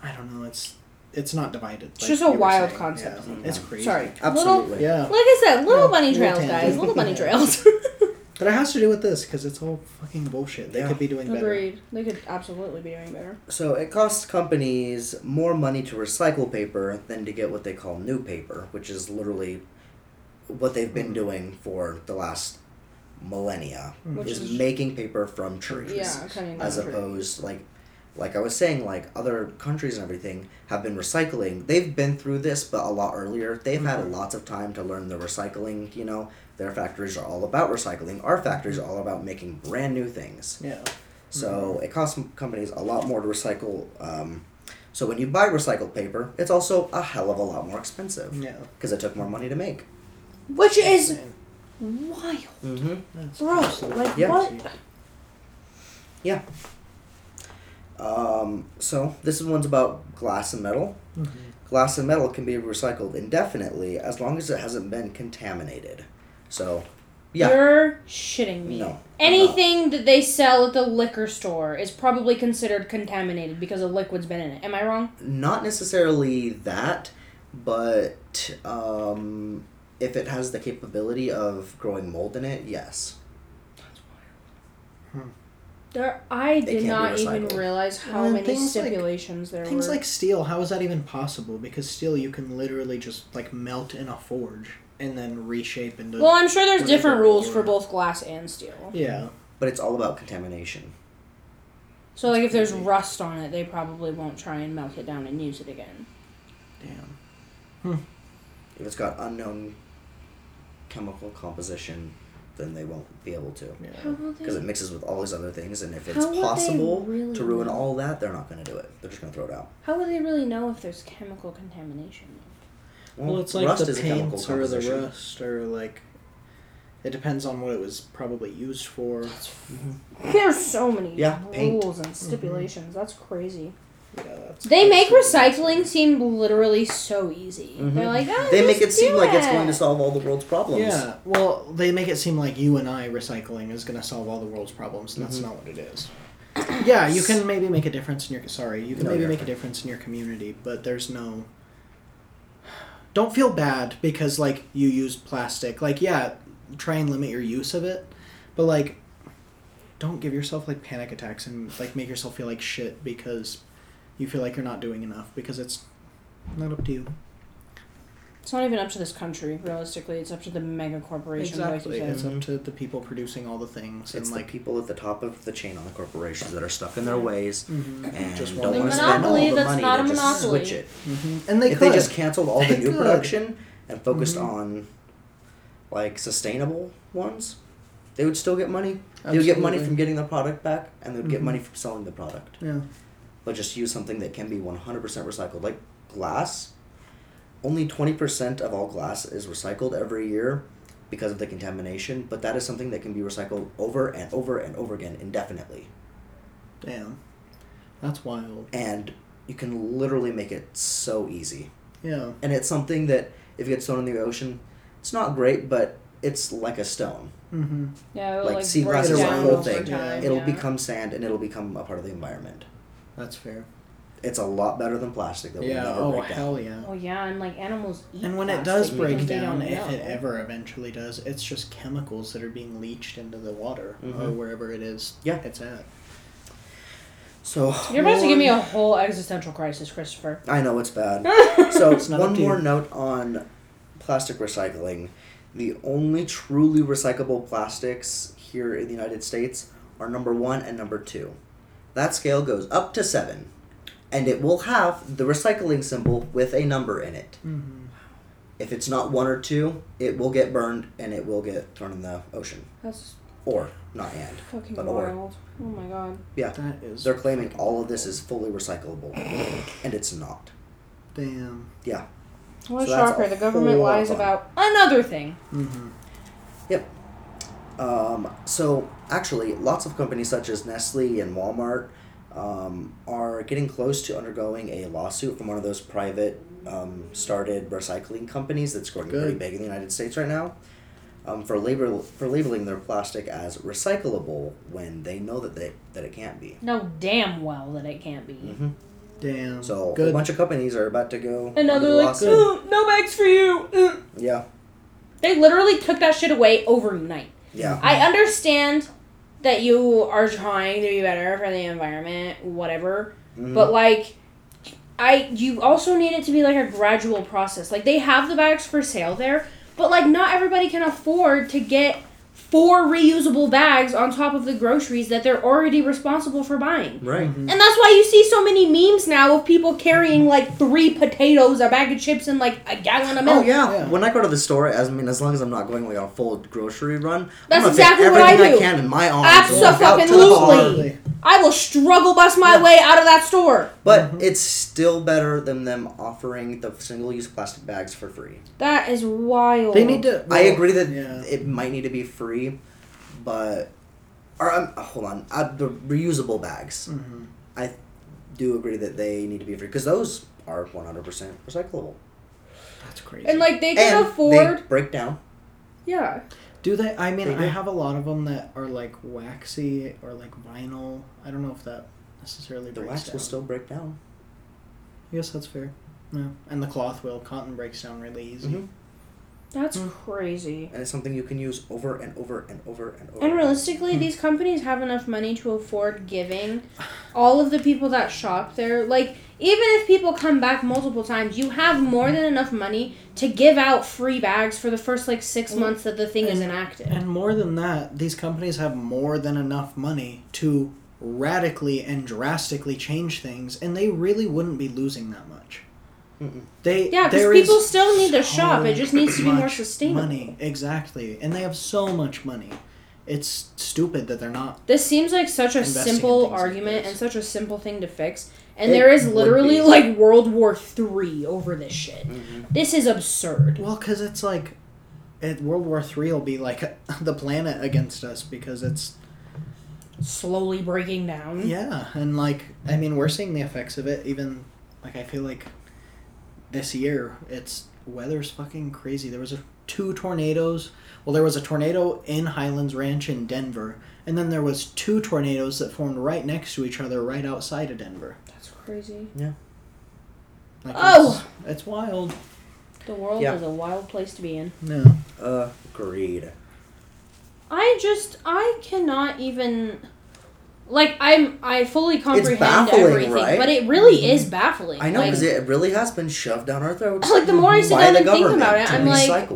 I don't know. It's it's not divided. It's like just a wild saying. concept. Yeah, it's crazy. Sorry. Absolutely. Little, Yeah, like I said, little Yeah, bunny trails, tangent. guys. Little bunny trails. but it has to do with this because it's all fucking bullshit. They Yeah. could be doing better. Agreed. They could absolutely be doing better. So it costs companies more money to recycle paper than to get what they call new paper, which is literally what they've been Mhm. doing for the last millennia. Which is, is- making paper from trees. Yeah, cutting down as trees. opposed like like I was saying, like other countries and everything have been recycling. They've been through this, but a lot earlier. They've had Mhm. lots of time to learn the recycling. You know, their factories are all about recycling. Our factories Mm-hmm. are all about making brand new things. Yeah. So it costs companies a lot more to recycle. Um, so when you buy recycled paper, it's also a hell of a lot more expensive Yeah. because it took more money to make. Which is Insane. wild. Mm-hmm. That's Bro, absolutely like, Yeah. what? crazy. Um, so this one's about glass and metal. Mhm. Glass and metal can be recycled indefinitely as long as it hasn't been contaminated. So, yeah. You're shitting me. No. Anything that they sell at the liquor store is probably considered contaminated because a liquid's been in it. Am I wrong? Not necessarily that, but um, if it has the capability of growing mold in it, yes. That's wild. Hmm. There, I They did can't even realize how And many things like- stipulations there Things were. like steel, how is that even possible? Because steel you can literally just like melt in a forge and then reshape into. well, I'm sure there's different rules for both glass and steel. Yeah, but it's all about contamination. So like if there's rust on it, they probably won't try and melt it down and use it again. Damn. Hmm. If it's got unknown chemical composition, then they won't be able to. Yeah. will Because it mixes with all these other things, and if it's How would they possible really to ruin know? all that, they're not going to do it. They're just going to throw it out. How would they really know if there's chemical contamination? Well, it's like rust the is paints or the rust or like. It depends on what it was probably used for. There's so many Yeah, paint. rules and stipulations. That's crazy. Yeah, that's They make that's- recycling seem literally so easy. Mhm. They're like, oh, They make it just seem do like it's going to solve all the world's problems. Yeah, well, they make it seem like you and I recycling is going to solve all the world's problems, and that's Mhm. not what it is. Yeah, you can maybe make a difference in your sorry, you can No, maybe you're make a difference in your community, but there's no. Don't feel bad because like you used plastic. Like yeah, try and limit your use of it, but like, don't give yourself like panic attacks and like make yourself feel like shit because you feel like you're not doing enough because it's not up to you. It's not even up to this country. Realistically, it's up to the mega corporations. Exactly, Like it's up to the people producing all the things It's and the like people at the top of the chain on the corporations that are stuck in their ways Mhm. and Just don't want want to spend all the money not to a just monopoly. switch it. hmm And they if could. they just canceled all the new could. production and focused Mhm. on like sustainable ones, they would still get money. They would get money from getting the product back, and they would get Mhm. money from selling the product. Yeah. But just use something that can be one hundred percent recycled, like glass. Only twenty percent of all glass is recycled every year because of the contamination, but that is something that can be recycled over and over and over again indefinitely. Damn. That's wild. And you can literally make it so easy. Yeah. and it's something that if it gets thrown in the ocean, it's not great, but it's like a stone. Mm-hmm. Yeah, it'll, Like, like, sea break glass is a down whole thing. time, it'll yeah. become sand and it'll become a part of the environment. That's fair. It's a lot better than plastic that yeah. will never Oh break down. hell yeah. Oh yeah, and like animals eat. And when it does break down, if it ever eventually does, it's just chemicals that are being leached into the water or Mhm. wherever it is Yeah. it's at. So You're about to give me a whole existential crisis, Christopher. I know it's bad. so It's not one more note on plastic recycling. The only truly recyclable plastics here in the United States are number one and number two. That scale goes up to seven, and it will have the recycling symbol with a number in it. Mm-hmm. If it's not one or two, it will get burned and it will get thrown in the ocean. That's Or not and. fucking But or. wild. Oh my god. Yeah. That is. They're claiming all of this is fully recyclable. And it's not. Damn. Yeah. What a So that's shocker. The government lies about another thing. Mm-hmm. Yep. Um, so actually, lots of companies such as Nestle and Walmart um, are getting close to undergoing a lawsuit from one of those private um, started recycling companies that's growing Good. pretty big in the United States right now. Um, for label for labeling their plastic as recyclable when they know that they that it can't be. No damn well that it can't be. hmm Damn. So a bunch of companies are about to go. And now they're the like, lawsuit. No bags for you. Uh." Yeah, They literally took that shit away overnight. yeah. I understand that you are trying to be better for the environment, whatever. Mhm. But like I you also need it to be like a gradual process. Like they have the bags for sale there, but like not everybody can afford to get four reusable bags on top of the groceries that they're already responsible for buying. right. Mhm. And that's why you see so many memes now of people carrying like three potatoes, a bag of chips, and like a gallon of milk. Oh yeah. Yeah. When I go to the store, as I mean, as long as I'm not going like on a full grocery run, That's I'm gonna exactly what I everything I can in my arms. and walk out to the Abso-fucking-lutely. I will struggle bust my Yeah. way out of that store. But it's still better than them offering the single-use plastic bags for free. That is wild. They need to. I agree that yeah. it might need to be free, but or um, hold on, uh, the reusable bags. Mhm. I do agree that they need to be free because those are 100% recyclable That's crazy. And like they can and afford. they break down. Yeah. Do they? I mean, They I have a lot of them that are like waxy or like vinyl. I don't know if that necessarily The breaks wax down. will still break down. I guess that's fair. Yeah, and the cloth will. Cotton breaks down really easy. Mhm. That's Hmm. crazy. and it's something you can use over and over and over and over. And realistically, these companies have enough money to afford giving all of the people that shop there. Like, even if people come back multiple times, you have more than enough money to give out free bags for the first like six Well, months that the thing is and- enacted. And more than that, these companies have more than enough money to radically and drastically change things, and they really wouldn't be losing that much. Mm-mm. They Yeah, 'cause there people still need to so shop. It just needs to be more sustainable. Money, exactly, and they have so much money. It's stupid that they're not. This seems like such a simple things like argument and such a simple thing to fix. And It there is literally like World War Three over this shit. Mhm. This is absurd. Well, because it's like, at World War Three will be like the planet against us because it's Slowly breaking down. Yeah, and like I mean, we're seeing the effects of it. Even like I feel like this year, it's weather's fucking crazy. There was a two tornadoes. Well, there was a tornado in Highlands Ranch in Denver, and then there was two tornadoes that formed right next to each other, right outside of Denver. That's crazy. Yeah. Like, Oh! it's, it's wild. The world Yeah. is a wild place to be in. No, Agreed. I just I cannot even like I'm I fully comprehend baffling, everything, right? but it really Mhm. is baffling. I know Like, because it really has been shoved down our throats. like the more I sit down and think about it, I'm like,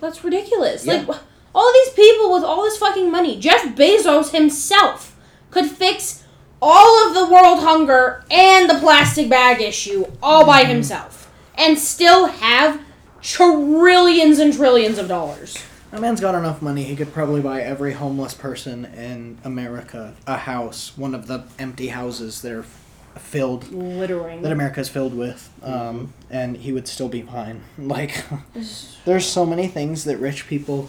that's ridiculous. Yeah. Like all these people with all this fucking money, Jeff Bezos himself could fix all of the world hunger and the plastic bag issue all by Mm-hmm. himself, and still have trillions and trillions of dollars. That man's got enough money. He could probably buy every homeless person in America a house, one of the empty houses that are filled Littering. that America's filled with, um, and he would still be fine. Like, there's so many things that rich people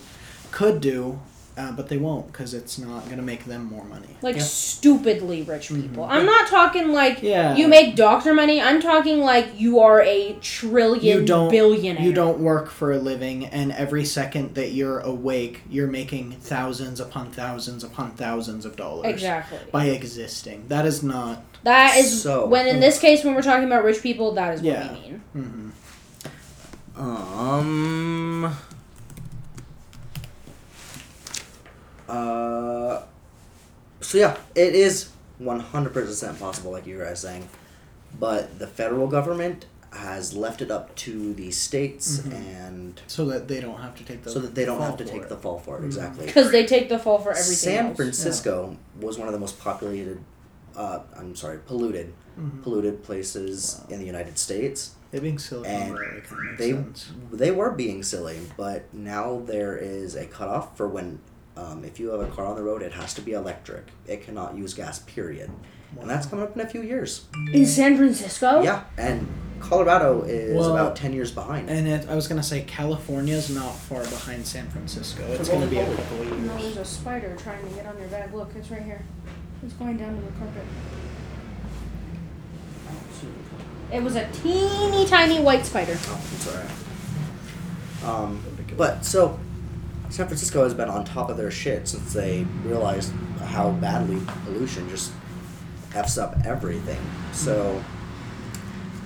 could do, uh, but they won't because it's not gonna make them more money. like Yeah. stupidly rich people. I'm not talking like Mm-hmm. Yeah. you make doctor money. I'm talking like you are a trillion You don't- billionaire. You don't work for a living, and every second that you're awake, you're making thousands upon thousands upon thousands of dollars exactly. by existing. That is not. That is So- when in this case when we're talking about rich people, that is what Yeah. we mean. mhm. Um. Uh. So yeah, it is one hundred percent possible, like you guys saying, but the federal government has left it up to the states Mhm. and So that they don't have to take the. so that they don't have to take it. the fall for it Mhm. exactly. Because they take the fall for everything San else. Francisco was one of the most populated. Uh, I'm sorry, polluted, Mhm. polluted places Wow. in the United States. They being silly And really kind of makes they sense. they were being silly, but now there is a cutoff for when um, if you have a car on the road, it has to be electric. It cannot use gas. Period. And that's coming up in a few years. in San Francisco. Yeah, and Colorado is Well, about ten years behind. And it, I was gonna say California is not far behind San Francisco. It's gonna be a couple of No, years. there's a spider trying to get on your bag. Look, it's right here. It's going down to the carpet. It was a teeny tiny white spider. Oh, I'm sorry. Um, but so San Francisco has been on top of their shit since they realized how badly pollution just f's up everything. So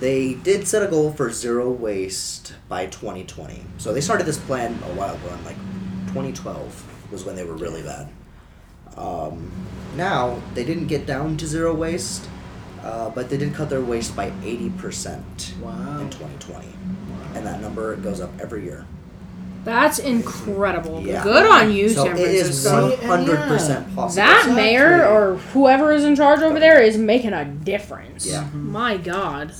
they did set a goal for zero waste by 2020. So they started this plan a while ago, in like 2012 was when they were really bad. Um, now they didn't get down to zero waste, uh, but they did cut their waste by 80% Wow. in 2020, and that number goes up every year. That's incredible. Yeah. Good on you, so San it is Francisco. See, one hundred percent possible. That Exactly. mayor or whoever is in charge over there is making a difference. Yeah. My God.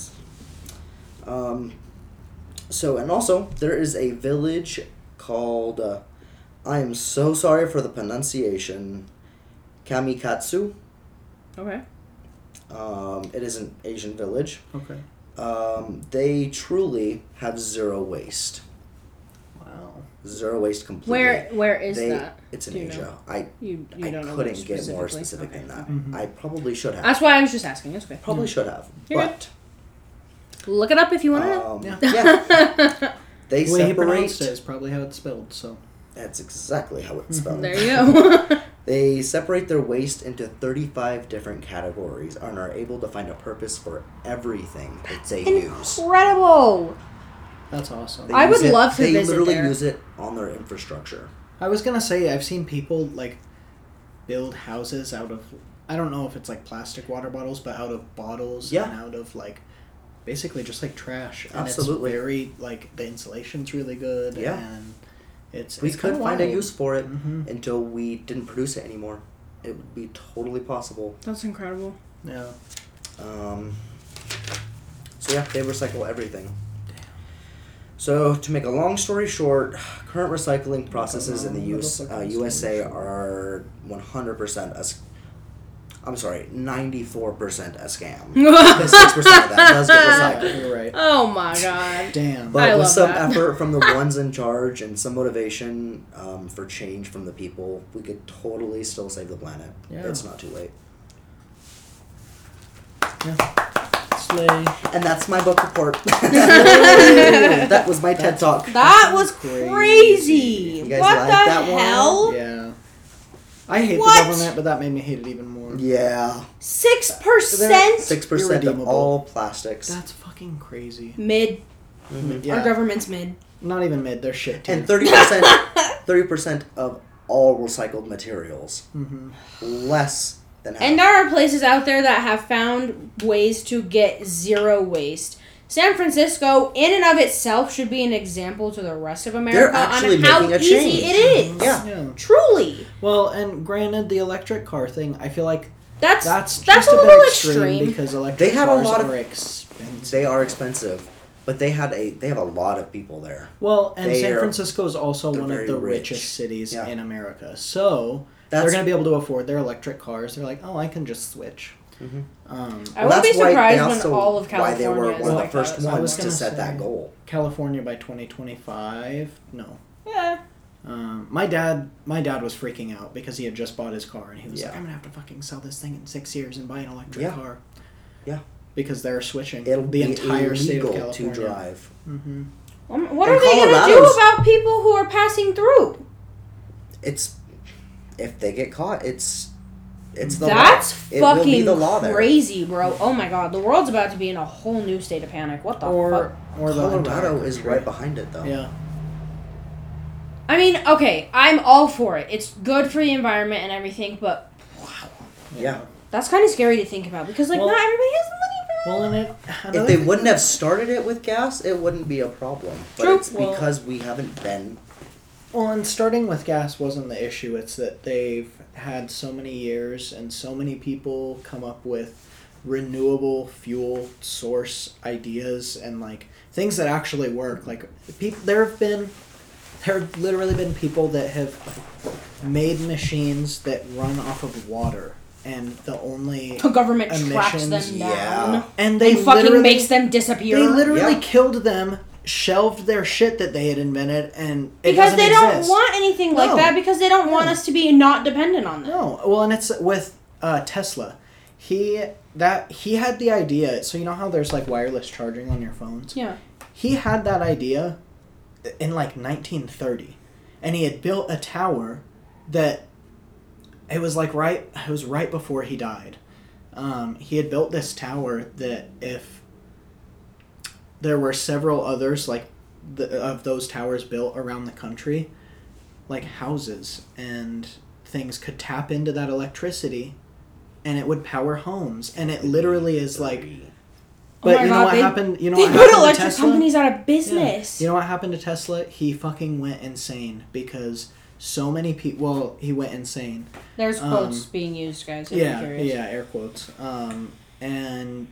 Um, so and also there is a village called. Uh, I am so sorry for the pronunciation. Kamikatsu. Okay. Um, it is an Asian village. Okay. Um, they truly have zero waste. Wow. Zero waste completely. Where Where is They- that? It's in Do Asia. know? I You You I don't couldn't get more specific Okay. than that. Mhm. I probably should have. That's why I was just asking. It's okay. probably should have. You're but Look it up if you want to um, Yeah. yeah. They The way separate. pronounced it is probably how it's spelled. So. That's exactly how it's spelled. there you go. They separate their waste into 35 different categories and are able to find a purpose for everything that they use. Incredible. That's awesome. They I use would it- love to They visit literally there. use it on their infrastructure. I was gonna say I've seen people like build houses out of I don't know if it's like plastic water bottles, but out of bottles Yeah. and out of like basically just like trash. And Absolutely. it's very like the insulation's really good. Yeah. and it's We it's could kinda find a wild. use for it Mhm. until we didn't produce it anymore. It would be totally possible. That's incredible. Yeah. Um, so yeah, they recycle everything. So to make a long story short, current recycling processes in the US, uh, USA are one hundred percent a. s- I'm sorry, ninety four percent a scam. oh six percent of that does get recycled. Yeah, you're right. my god. Damn. But I with love some that. effort from the ones in charge and some motivation um, for change from the people, we could totally still save the planet. Yeah. It's not too late. Slay. And that's my book report. that was my TED talk. That was Crazy. crazy. You guys what like the that one? hell? Yeah. I hate What? the government, but that made me hate it even more. Yeah. Six percent Six percent of Irredeemable. all plastics. That's fucking crazy. mid. Mhm. Yeah. Our government's mid. Not even mid. They're shit. Too. And thirty percent, thirty percent of all recycled materials. hmm Less than half. And there are places out there that have found ways to get zero waste. San Francisco, in and of itself, should be an example to the rest of America actually on how making a easy change. it is. Yeah. Yeah. Truly. Well, and granted, the electric car thing, I feel like That's that's that's, a a, little bit extreme, extreme. because electric They have a lot of- are expensive. they are expensive, but they had a they have a lot of people there. Well, and They San are- Francisco is also one of the rich. richest cities Yeah. in America, so That's they're going to be able to afford their electric cars. They're like, oh, I can just switch. Mhm. Um, I Well, wouldn't be that's why surprised also- when all of California why they California were is one of like the first that. Ones to set that goal. California by 2025. No. Yeah. Um, my dad, my dad was freaking out because he had just bought his car and he was Yeah. like, "I'm gonna have to fucking sell this thing in six years and buy an electric Yeah. car." Yeah. Because they're switching It'll the be entire state of illegal California to drive. Mm-hmm. Um, what And are they going to do about people who are passing through? It's if they get caught, it's it's the That's law. It fucking the law there. crazy, bro. Oh my god, the world's about to be in a whole new state of panic. What the Or fuck? or the Colorado entire is right behind it though. Yeah. I mean, okay, I'm all for it. It's good for the environment and everything, but wow. Yeah. that's kind of scary to think about because like Well- not everybody has the money for Well, and it. If they thing wouldn't have started it with gas, it wouldn't be a problem. But True. it's Well- because we haven't been. Well, and starting with gas wasn't the issue. It's that they've had so many years and so many people come up with renewable fuel source ideas and like things that actually work. Like people, there have been, there have literally been people that have made machines that run off of water, and the only The government tracks Emissions, them yeah. and they and fucking makes them disappear. they literally Yeah. killed them, shelved their shit that they had invented, and it because they don't want anything like that because they don't want us to be not dependent on them. No, well, and it's with uh, Tesla. He that he had the idea. So you know how there's like wireless charging on your phones. Yeah. He had that idea in like 1930, and he had built a tower that it was like right. It was right before he died. Um, he had built this tower that if there were several others like the, of those towers built around the country, like houses and things could tap into that electricity and it would power homes and it literally is like Oh but my you know God, what they- happened you know They what put happened to electric Tesla? companies out of Yeah. business. You know what happened to Tesla? He fucking went insane because so many people. Well, he went insane. There's um, quotes being used, guys. Yeah, yeah, air quotes. Um, and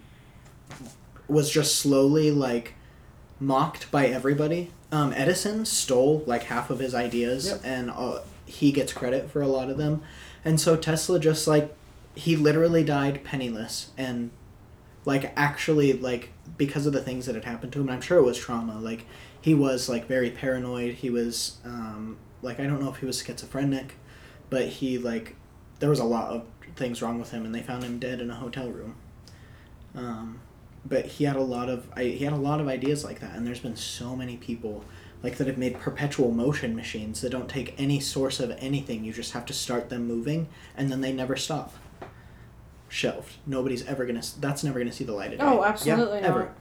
was just slowly like mocked by everybody. Um, Edison stole like half of his ideas, Yep. and uh, he gets credit for a lot of them. And so Tesla just like he literally died penniless and like actually like because of the things that had happened to him. And I'm sure it was trauma. Like he was like very paranoid. He was um, like I don't know if he was schizophrenic, but he like there was a lot of things wrong with him, and they found him dead in a hotel room. Um, but he had a lot of I, he had a lot of ideas like that, and there's been so many people like that have made perpetual motion machines that don't take any source of anything. You just have to start them moving, and then they never stop. Shelved. Nobody's ever gonna. That's never gonna see the light of day. Oh, absolutely ever.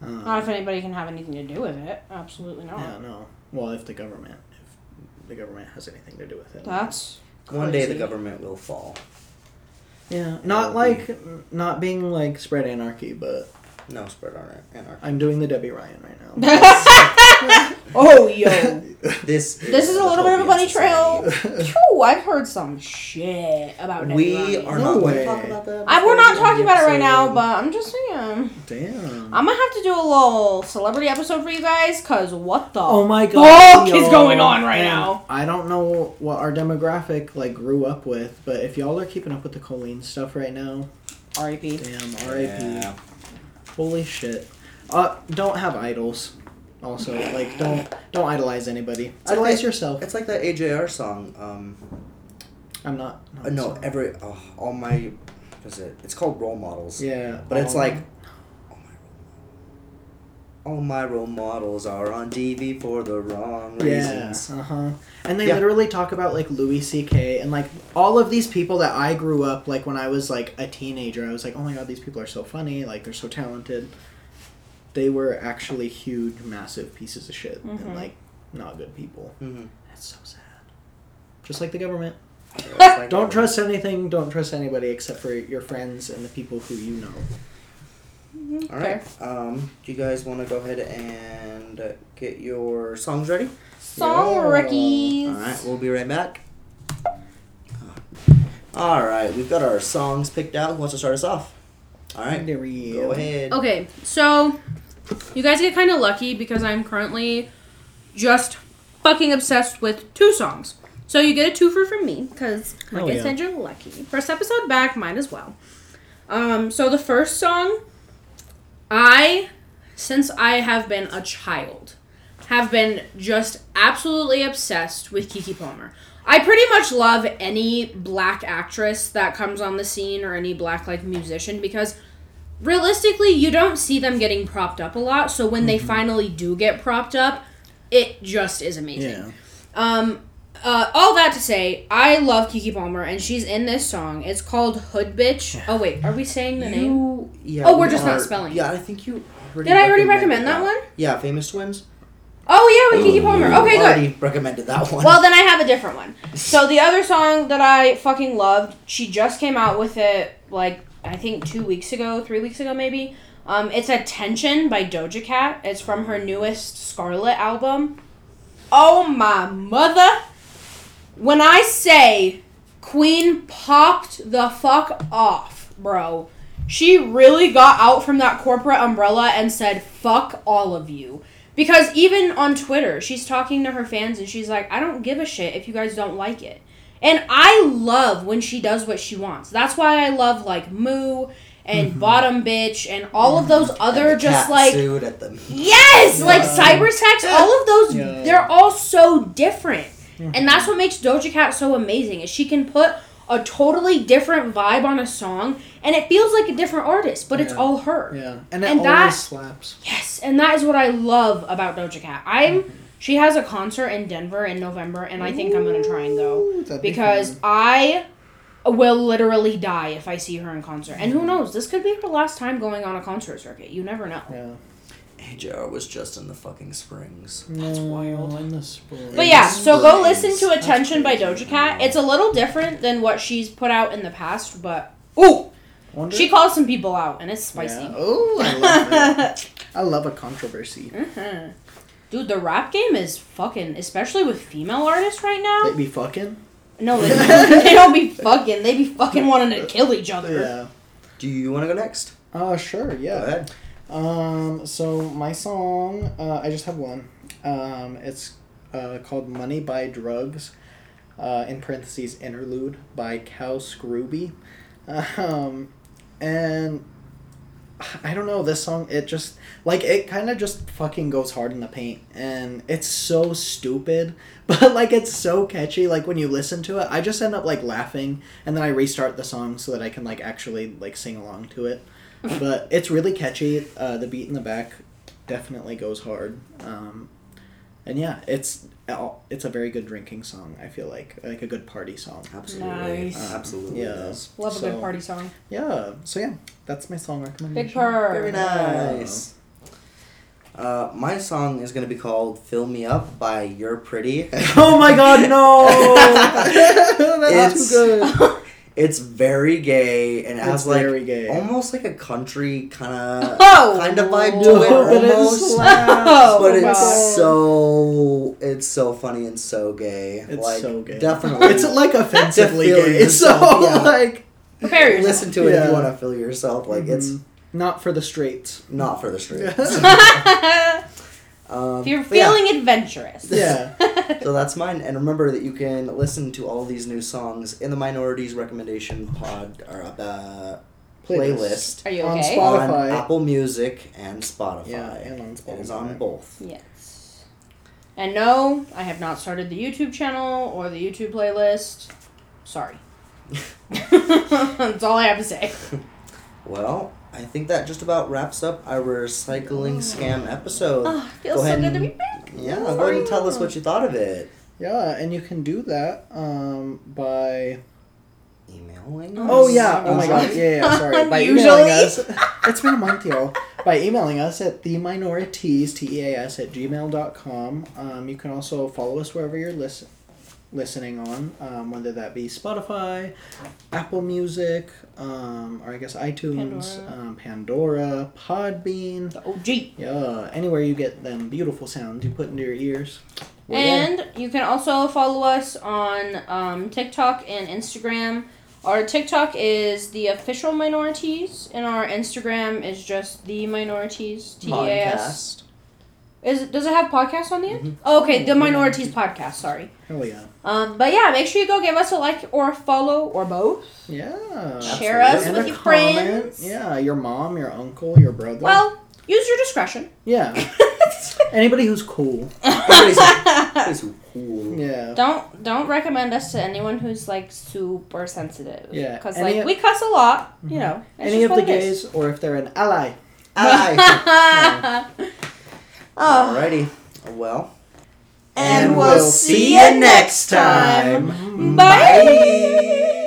not. Um, Not if anybody can have anything to do with it. Absolutely not. yeah, no. Well, if the government, if the government has anything to do with it. That's One day the government will fall. Yeah, not will be- like not being like spread anarchy, but No spread. Anarchy. I'm doing the Debby Ryan right now. oh yo. This. This is a little bit of a utopian bunny trail. Ooh, I've heard some shit about Debby We Ryan. are No not going to talk about that. I, we're not talking about it right now, but I'm just saying. Damn. I'm gonna have to do a little celebrity episode for you guys, cause what the Oh my fuck god. is going on right And now? I don't know what our demographic like grew up with, but if y'all are keeping up with the Colleen stuff right now, R.I.P. damn, R.I.P. Yeah. Holy shit. Uh, don't have idols. Also, like don't don't idolize anybody. It's Idolize okay. yourself. It's like that AJR song. Um, I'm not. not uh, no, sorry. every oh, all my, what is it? It's called Role Models. Yeah, But it's like, all my role models are on TV for the wrong reasons. Yeah. Uh huh. And they Yeah. literally talk about like Louis C.K. and like all of these people that I grew up like when I was like a teenager. I was like, oh my god, these people are so funny. Like they're so talented. They were actually huge, massive pieces of shit Mhm. and like not good people. Mm-hmm. That's so sad. Just like the government. Like Don't trust anything. Don't trust anybody except for your friends and the people who you know. All right. Um, do you guys want to go ahead and uh, get your songs ready? Song Yeah. rookies. All right. We'll be right back. All right. We've got our songs picked out. Who wants to start us off? All right. There we Go ahead. Okay, so you guys get kind of lucky because I'm currently just fucking obsessed with two songs. So you get a twofer from me because, like Oh, I yeah. said, you're lucky. First episode back, might as well. Um, so the first song, I, since I have been a child, have been just absolutely obsessed with Keke Palmer. I pretty much love any black actress that comes on the scene or any black like musician because realistically you don't see them getting propped up a lot. So when they finally do get propped up, it just is amazing. Yeah. Um, uh, all that to say, I love Keke Palmer, and she's in this song. It's called Hood Bitch. Oh wait, are we saying the name? Yeah, Oh, we're we just not spelling it. Yeah, I think you. Did I already recommend that one? Yeah, Famous Twins. Oh yeah, with Keke Palmer. You Okay, good. Already recommended that one. Well, then I have a different one. So the other song that I fucking loved, she just came out with it like I think two weeks ago, three weeks ago maybe. Um, it's Attention by Doja Cat. It's from her newest Scarlet album. Oh my mother! When I say Queen popped the fuck off, bro. She really got out from that corporate umbrella and said, fuck all of you. Because even on Twitter, she's talking to her fans and she's like, I don't give a shit if you guys don't like it. And I love when she does what she wants. That's why I love like Moo and mm-hmm. Bottom Bitch and all of those other And just like suit at the. Yes, like Yeah. cybersex, all of those Yeah. they're all so different. And that's what makes Doja Cat so amazing is she can put a totally different vibe on a song and it feels like a different artist, but it's all her. Yeah. And it And always that- slaps. Yes, and that is what I love about Doja Cat. I'm mm-hmm. She has a concert in Denver in November and I think I'm going to try and go Ooh, that'd be because fun. I will literally die if I see her in concert. And who knows, this could be her last time going on a concert circuit. You never know. Yeah. AJR was just in the fucking springs. That's wild. In the spring. But yeah, so go listen to Attention by. Doja Cat. It's a little different than what she's put out in the past, but ooh, Wonder- she calls some people out and it's spicy. Yeah. Oh, I love that. I love a controversy. Mhm. Dude, the rap game is fucking, especially with female artists right now. They be fucking. No, they, they don't be fucking. They be fucking wanting to kill each other. Yeah. Do you want to go next? Uh, sure. Go Yeah. ahead. Um, so my song, uh, I just have one. Um, it's uh, called Money by Drugs, uh, in parentheses, interlude by Cal Scruby. Um, and I don't know, this song, it just, like, it kind of just fucking goes hard in the paint. And it's so stupid, but, like, it's so catchy. Like, when you listen to it, I just end up, like, laughing, and then I restart the song so that I can, like, actually, like, sing along to it but it's really catchy. Uh, the beat in the back definitely goes hard. Um, and yeah, it's it's a very good drinking song. I feel like like a good party song. Absolutely. Nice. Absolutely. Yeah. does. Love a good party song. Yeah. So yeah, that's my song recommendation. Big purr. Very nice. Uh, my song is gonna be called "Fill Me Up" by You're Pretty. Oh my god, no! That's It's- too good. It's very gay and it It's has like very gay. almost like a country kind of Oh, kind of vibe to it but it almost. slaps. Oh, but my it's so it's so funny and so gay. It's like so gay. definitely. It's like offensively feel gay. So yeah. like Prepare yourself. listen to it if you want to feel yourself. Like it's mhm. not for the straights. not for the straight. um, if you're but yeah. feeling adventurous. Yeah. So that's mine. And remember that you can listen to all these new songs in the Minorities Recommendation Pod or uh, playlist Are you On okay? On Spotify. Apple Music and Spotify. Yeah, and on Spotify. It is on both. Yes. And no, I have not started the YouTube channel or the YouTube playlist. Sorry. That's all I have to say. Well, I think that just about wraps up our recycling scam episode. Oh, feels Go so ahead good to and- be back. Yeah, go ahead and tell us what you thought of it. Yeah, and you can do that um, by. Emailing us. Oh us? yeah! Oh my god! Yeah, yeah. Sorry. By Usually. emailing us. It's been a month, y'all. By emailing us at the minorities t e a s at gmail.com. Um, you can also follow us wherever you're listen listening on, um, whether that be Spotify, Apple Music, um, or I guess iTunes, Pandora. um, Pandora, Podbean. The OG. Yeah, anywhere you get them beautiful sounds you put into your ears. we're there. And you can also follow us on um, TikTok and Instagram. Our TikTok is the official minorities, and our Instagram is just the minorities. T A S. Podcast. Is it, does it have podcasts on the end? Mhm. Oh, okay, the minorities podcast. Sorry. Hell yeah. Um, but yeah, make sure you go give us a like or a follow or both. Yeah. Share us And with your comment. friends. Yeah, your mom, your uncle, your brother. Well, use your discretion. yeah. Anybody who's cool. Everybody's, everybody's cool. Yeah. don't don't recommend us to anyone who's like super sensitive. Yeah, because like of- we cuss a lot. You Mhm. know. Any of the what it is. gays, or if they're an ally. Aye. Oh. Alrighty. Well. And we'll see you next time. time. Bye.